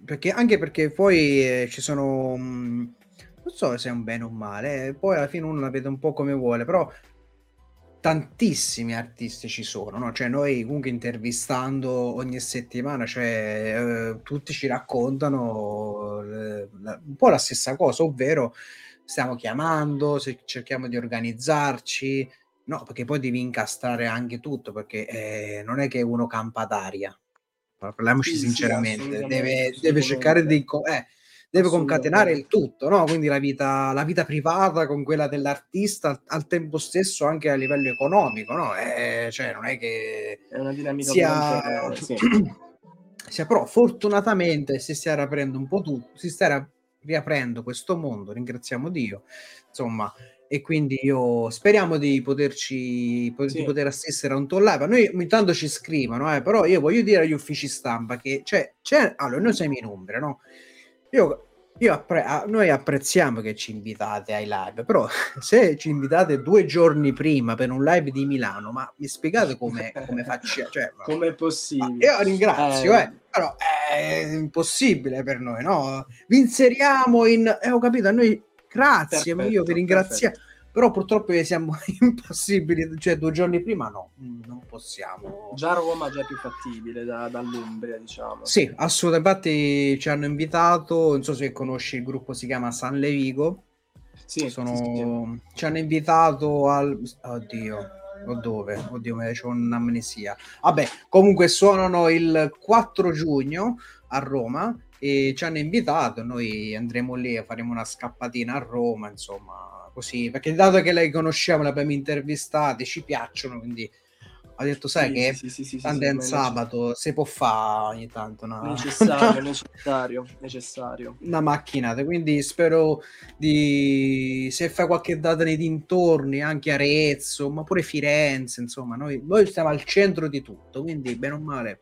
Speaker 1: perché, anche perché poi eh, ci sono, mm, non so se è un bene o un male, poi alla fine uno la vede un po' come vuole, però tantissimi artisti ci sono, no? Cioè noi comunque intervistando ogni settimana, cioè eh, tutti ci raccontano eh, la, un po' la stessa cosa, ovvero stiamo chiamando, se cerchiamo di organizzarci, No, perché poi devi incastrare anche tutto, perché eh, non è che uno campa d'aria. Parliamoci sì, sinceramente, sì, deve, deve, cercare di eh, deve concatenare il tutto, no? Quindi la vita, la vita privata con quella dell'artista al tempo stesso anche a livello economico, no? Eh, cioè non è che
Speaker 2: è una dinamica
Speaker 1: sia, sì. sia però fortunatamente si sta riaprendo un po' tutto, si sta riaprendo questo mondo, ringraziamo Dio. Insomma, e quindi io speriamo di poterci poter, sì. di poter assistere a un tour live. A noi ogni tanto ci scrivono, eh, però io voglio dire agli uffici stampa che c'è, c'è allora noi siamo in Umbria, no? Io, io appre- noi apprezziamo che ci invitate ai live, però se ci invitate due giorni prima per un live di Milano, ma mi spiegate come, come facciamo? Cioè,
Speaker 2: come è possibile?
Speaker 1: Io ringrazio, eh. Eh, però è impossibile per noi, no? Vi inseriamo in... Eh, ho capito, a noi grazie, perfetto, io vi ringrazio. Però purtroppo siamo impossibili, cioè due giorni prima no, non possiamo.
Speaker 2: Già Roma è già più fattibile da, dall'Umbria, diciamo.
Speaker 1: Sì, assolutamente. Infatti ci hanno invitato, non so se conosci il gruppo, si chiama San Levigo.
Speaker 2: Sì,
Speaker 1: Sono...
Speaker 2: sì, sì.
Speaker 1: ci hanno invitato al... Oddio, o dove? Oddio, c'è un'amnesia. Vabbè, comunque suonano il 4 giugno a Roma e ci hanno invitato, noi andremo lì e faremo una scappatina a Roma, insomma, così, perché dato che lei conosciamo, l'abbiamo intervistata, ci piacciono, quindi ha detto sai sì, che sì, sì, sì, tanto è un sabato si può fare ogni tanto
Speaker 2: una... necessario necessario necessario.
Speaker 1: Una macchinata quindi spero di se fai qualche data nei dintorni anche Arezzo ma pure Firenze insomma noi, noi stiamo al centro di tutto quindi bene o male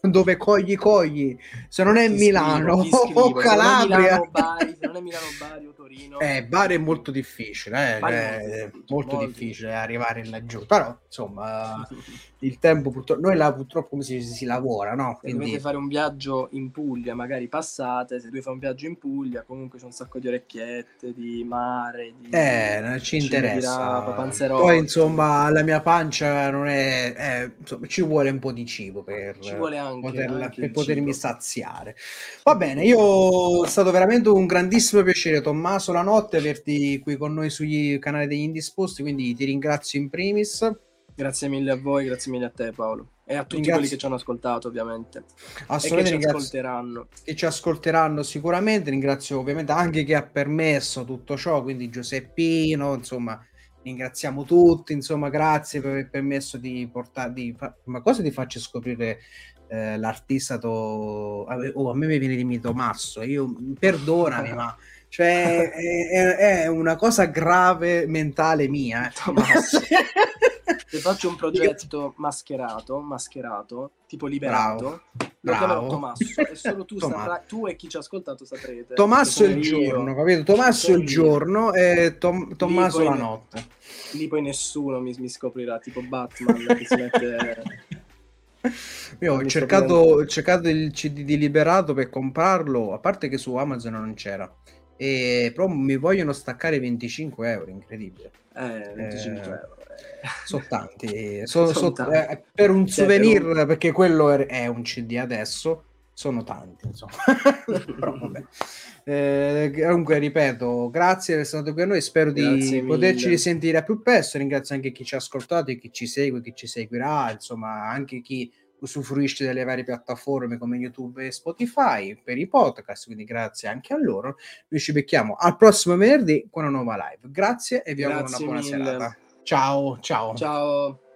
Speaker 1: dove cogli cogli. Se non è chi Milano scrivo, o Calabria
Speaker 2: se non è Milano Bari, se non è Milano Bari o Torino.
Speaker 1: Eh, Bari è molto difficile eh, è molto, molto difficile arrivare laggiù. Però insomma il tempo purtroppo noi là purtroppo come si, si lavora no?
Speaker 2: se Quindi... dovete fare un viaggio in Puglia magari passate. Se dovete fare un viaggio in Puglia comunque c'è un sacco di orecchiette di mare di...
Speaker 1: eh ci interessa. poi insomma la mia pancia non è eh, insomma ci vuole un po' di cibo per, anche, poterla, anche per potermi cibo. saziare va bene io è stato veramente un grandissimo piacere Tommaso la notte averti qui con noi sui canali degli indisposti quindi ti ringrazio in primis
Speaker 2: Grazie mille a voi, grazie mille a te Paolo. E a tutti Ringrazio. quelli che ci hanno ascoltato, ovviamente.
Speaker 1: Assolutamente. E che ci ascolteranno. Che ci ascolteranno sicuramente. Ringrazio ovviamente anche chi ha permesso tutto ciò, quindi Giuseppino, insomma, ringraziamo tutti, insomma, grazie per aver permesso di portare... Di... Ma cosa ti faccio scoprire eh, l'artista? To... Oh, a me mi viene di me Tommaso, io perdonami, ma cioè è, è, una cosa grave mentale mia. Eh.
Speaker 2: Tommaso. Se faccio un progetto mascherato, mascherato, tipo liberato, bravo, lo chiamerò Tommaso. E solo tu, saprai, tu e chi ci ha ascoltato saprete.
Speaker 1: Tommaso il giorno, capito? Tommaso il giorno e Tom, Tommaso la notte.
Speaker 2: Lì poi nessuno mi, mi scoprirà, tipo Batman che si mette...
Speaker 1: Io ho cercato, cercato, il CD di Liberato per comprarlo, a parte che su Amazon non c'era. E, però mi vogliono staccare 25 euro, incredibile.
Speaker 2: Eh, 25 eh, euro
Speaker 1: sono tanti, so, sono so, tanti. Eh, per un cioè, souvenir per un... perché quello è, è, un CD adesso sono tanti insomma Però, eh, comunque ripeto grazie per essere stato qui a noi spero grazie di poterci risentire a più presto ringrazio anche chi ci ha ascoltato e chi ci segue chi ci seguirà insomma anche chi usufruisce delle varie piattaforme come YouTube e Spotify per i podcast, quindi grazie anche a loro. Noi ci becchiamo al prossimo venerdì con una nuova live. Grazie e vi auguro una buona mille. serata. Ciao, ciao.
Speaker 2: Ciao.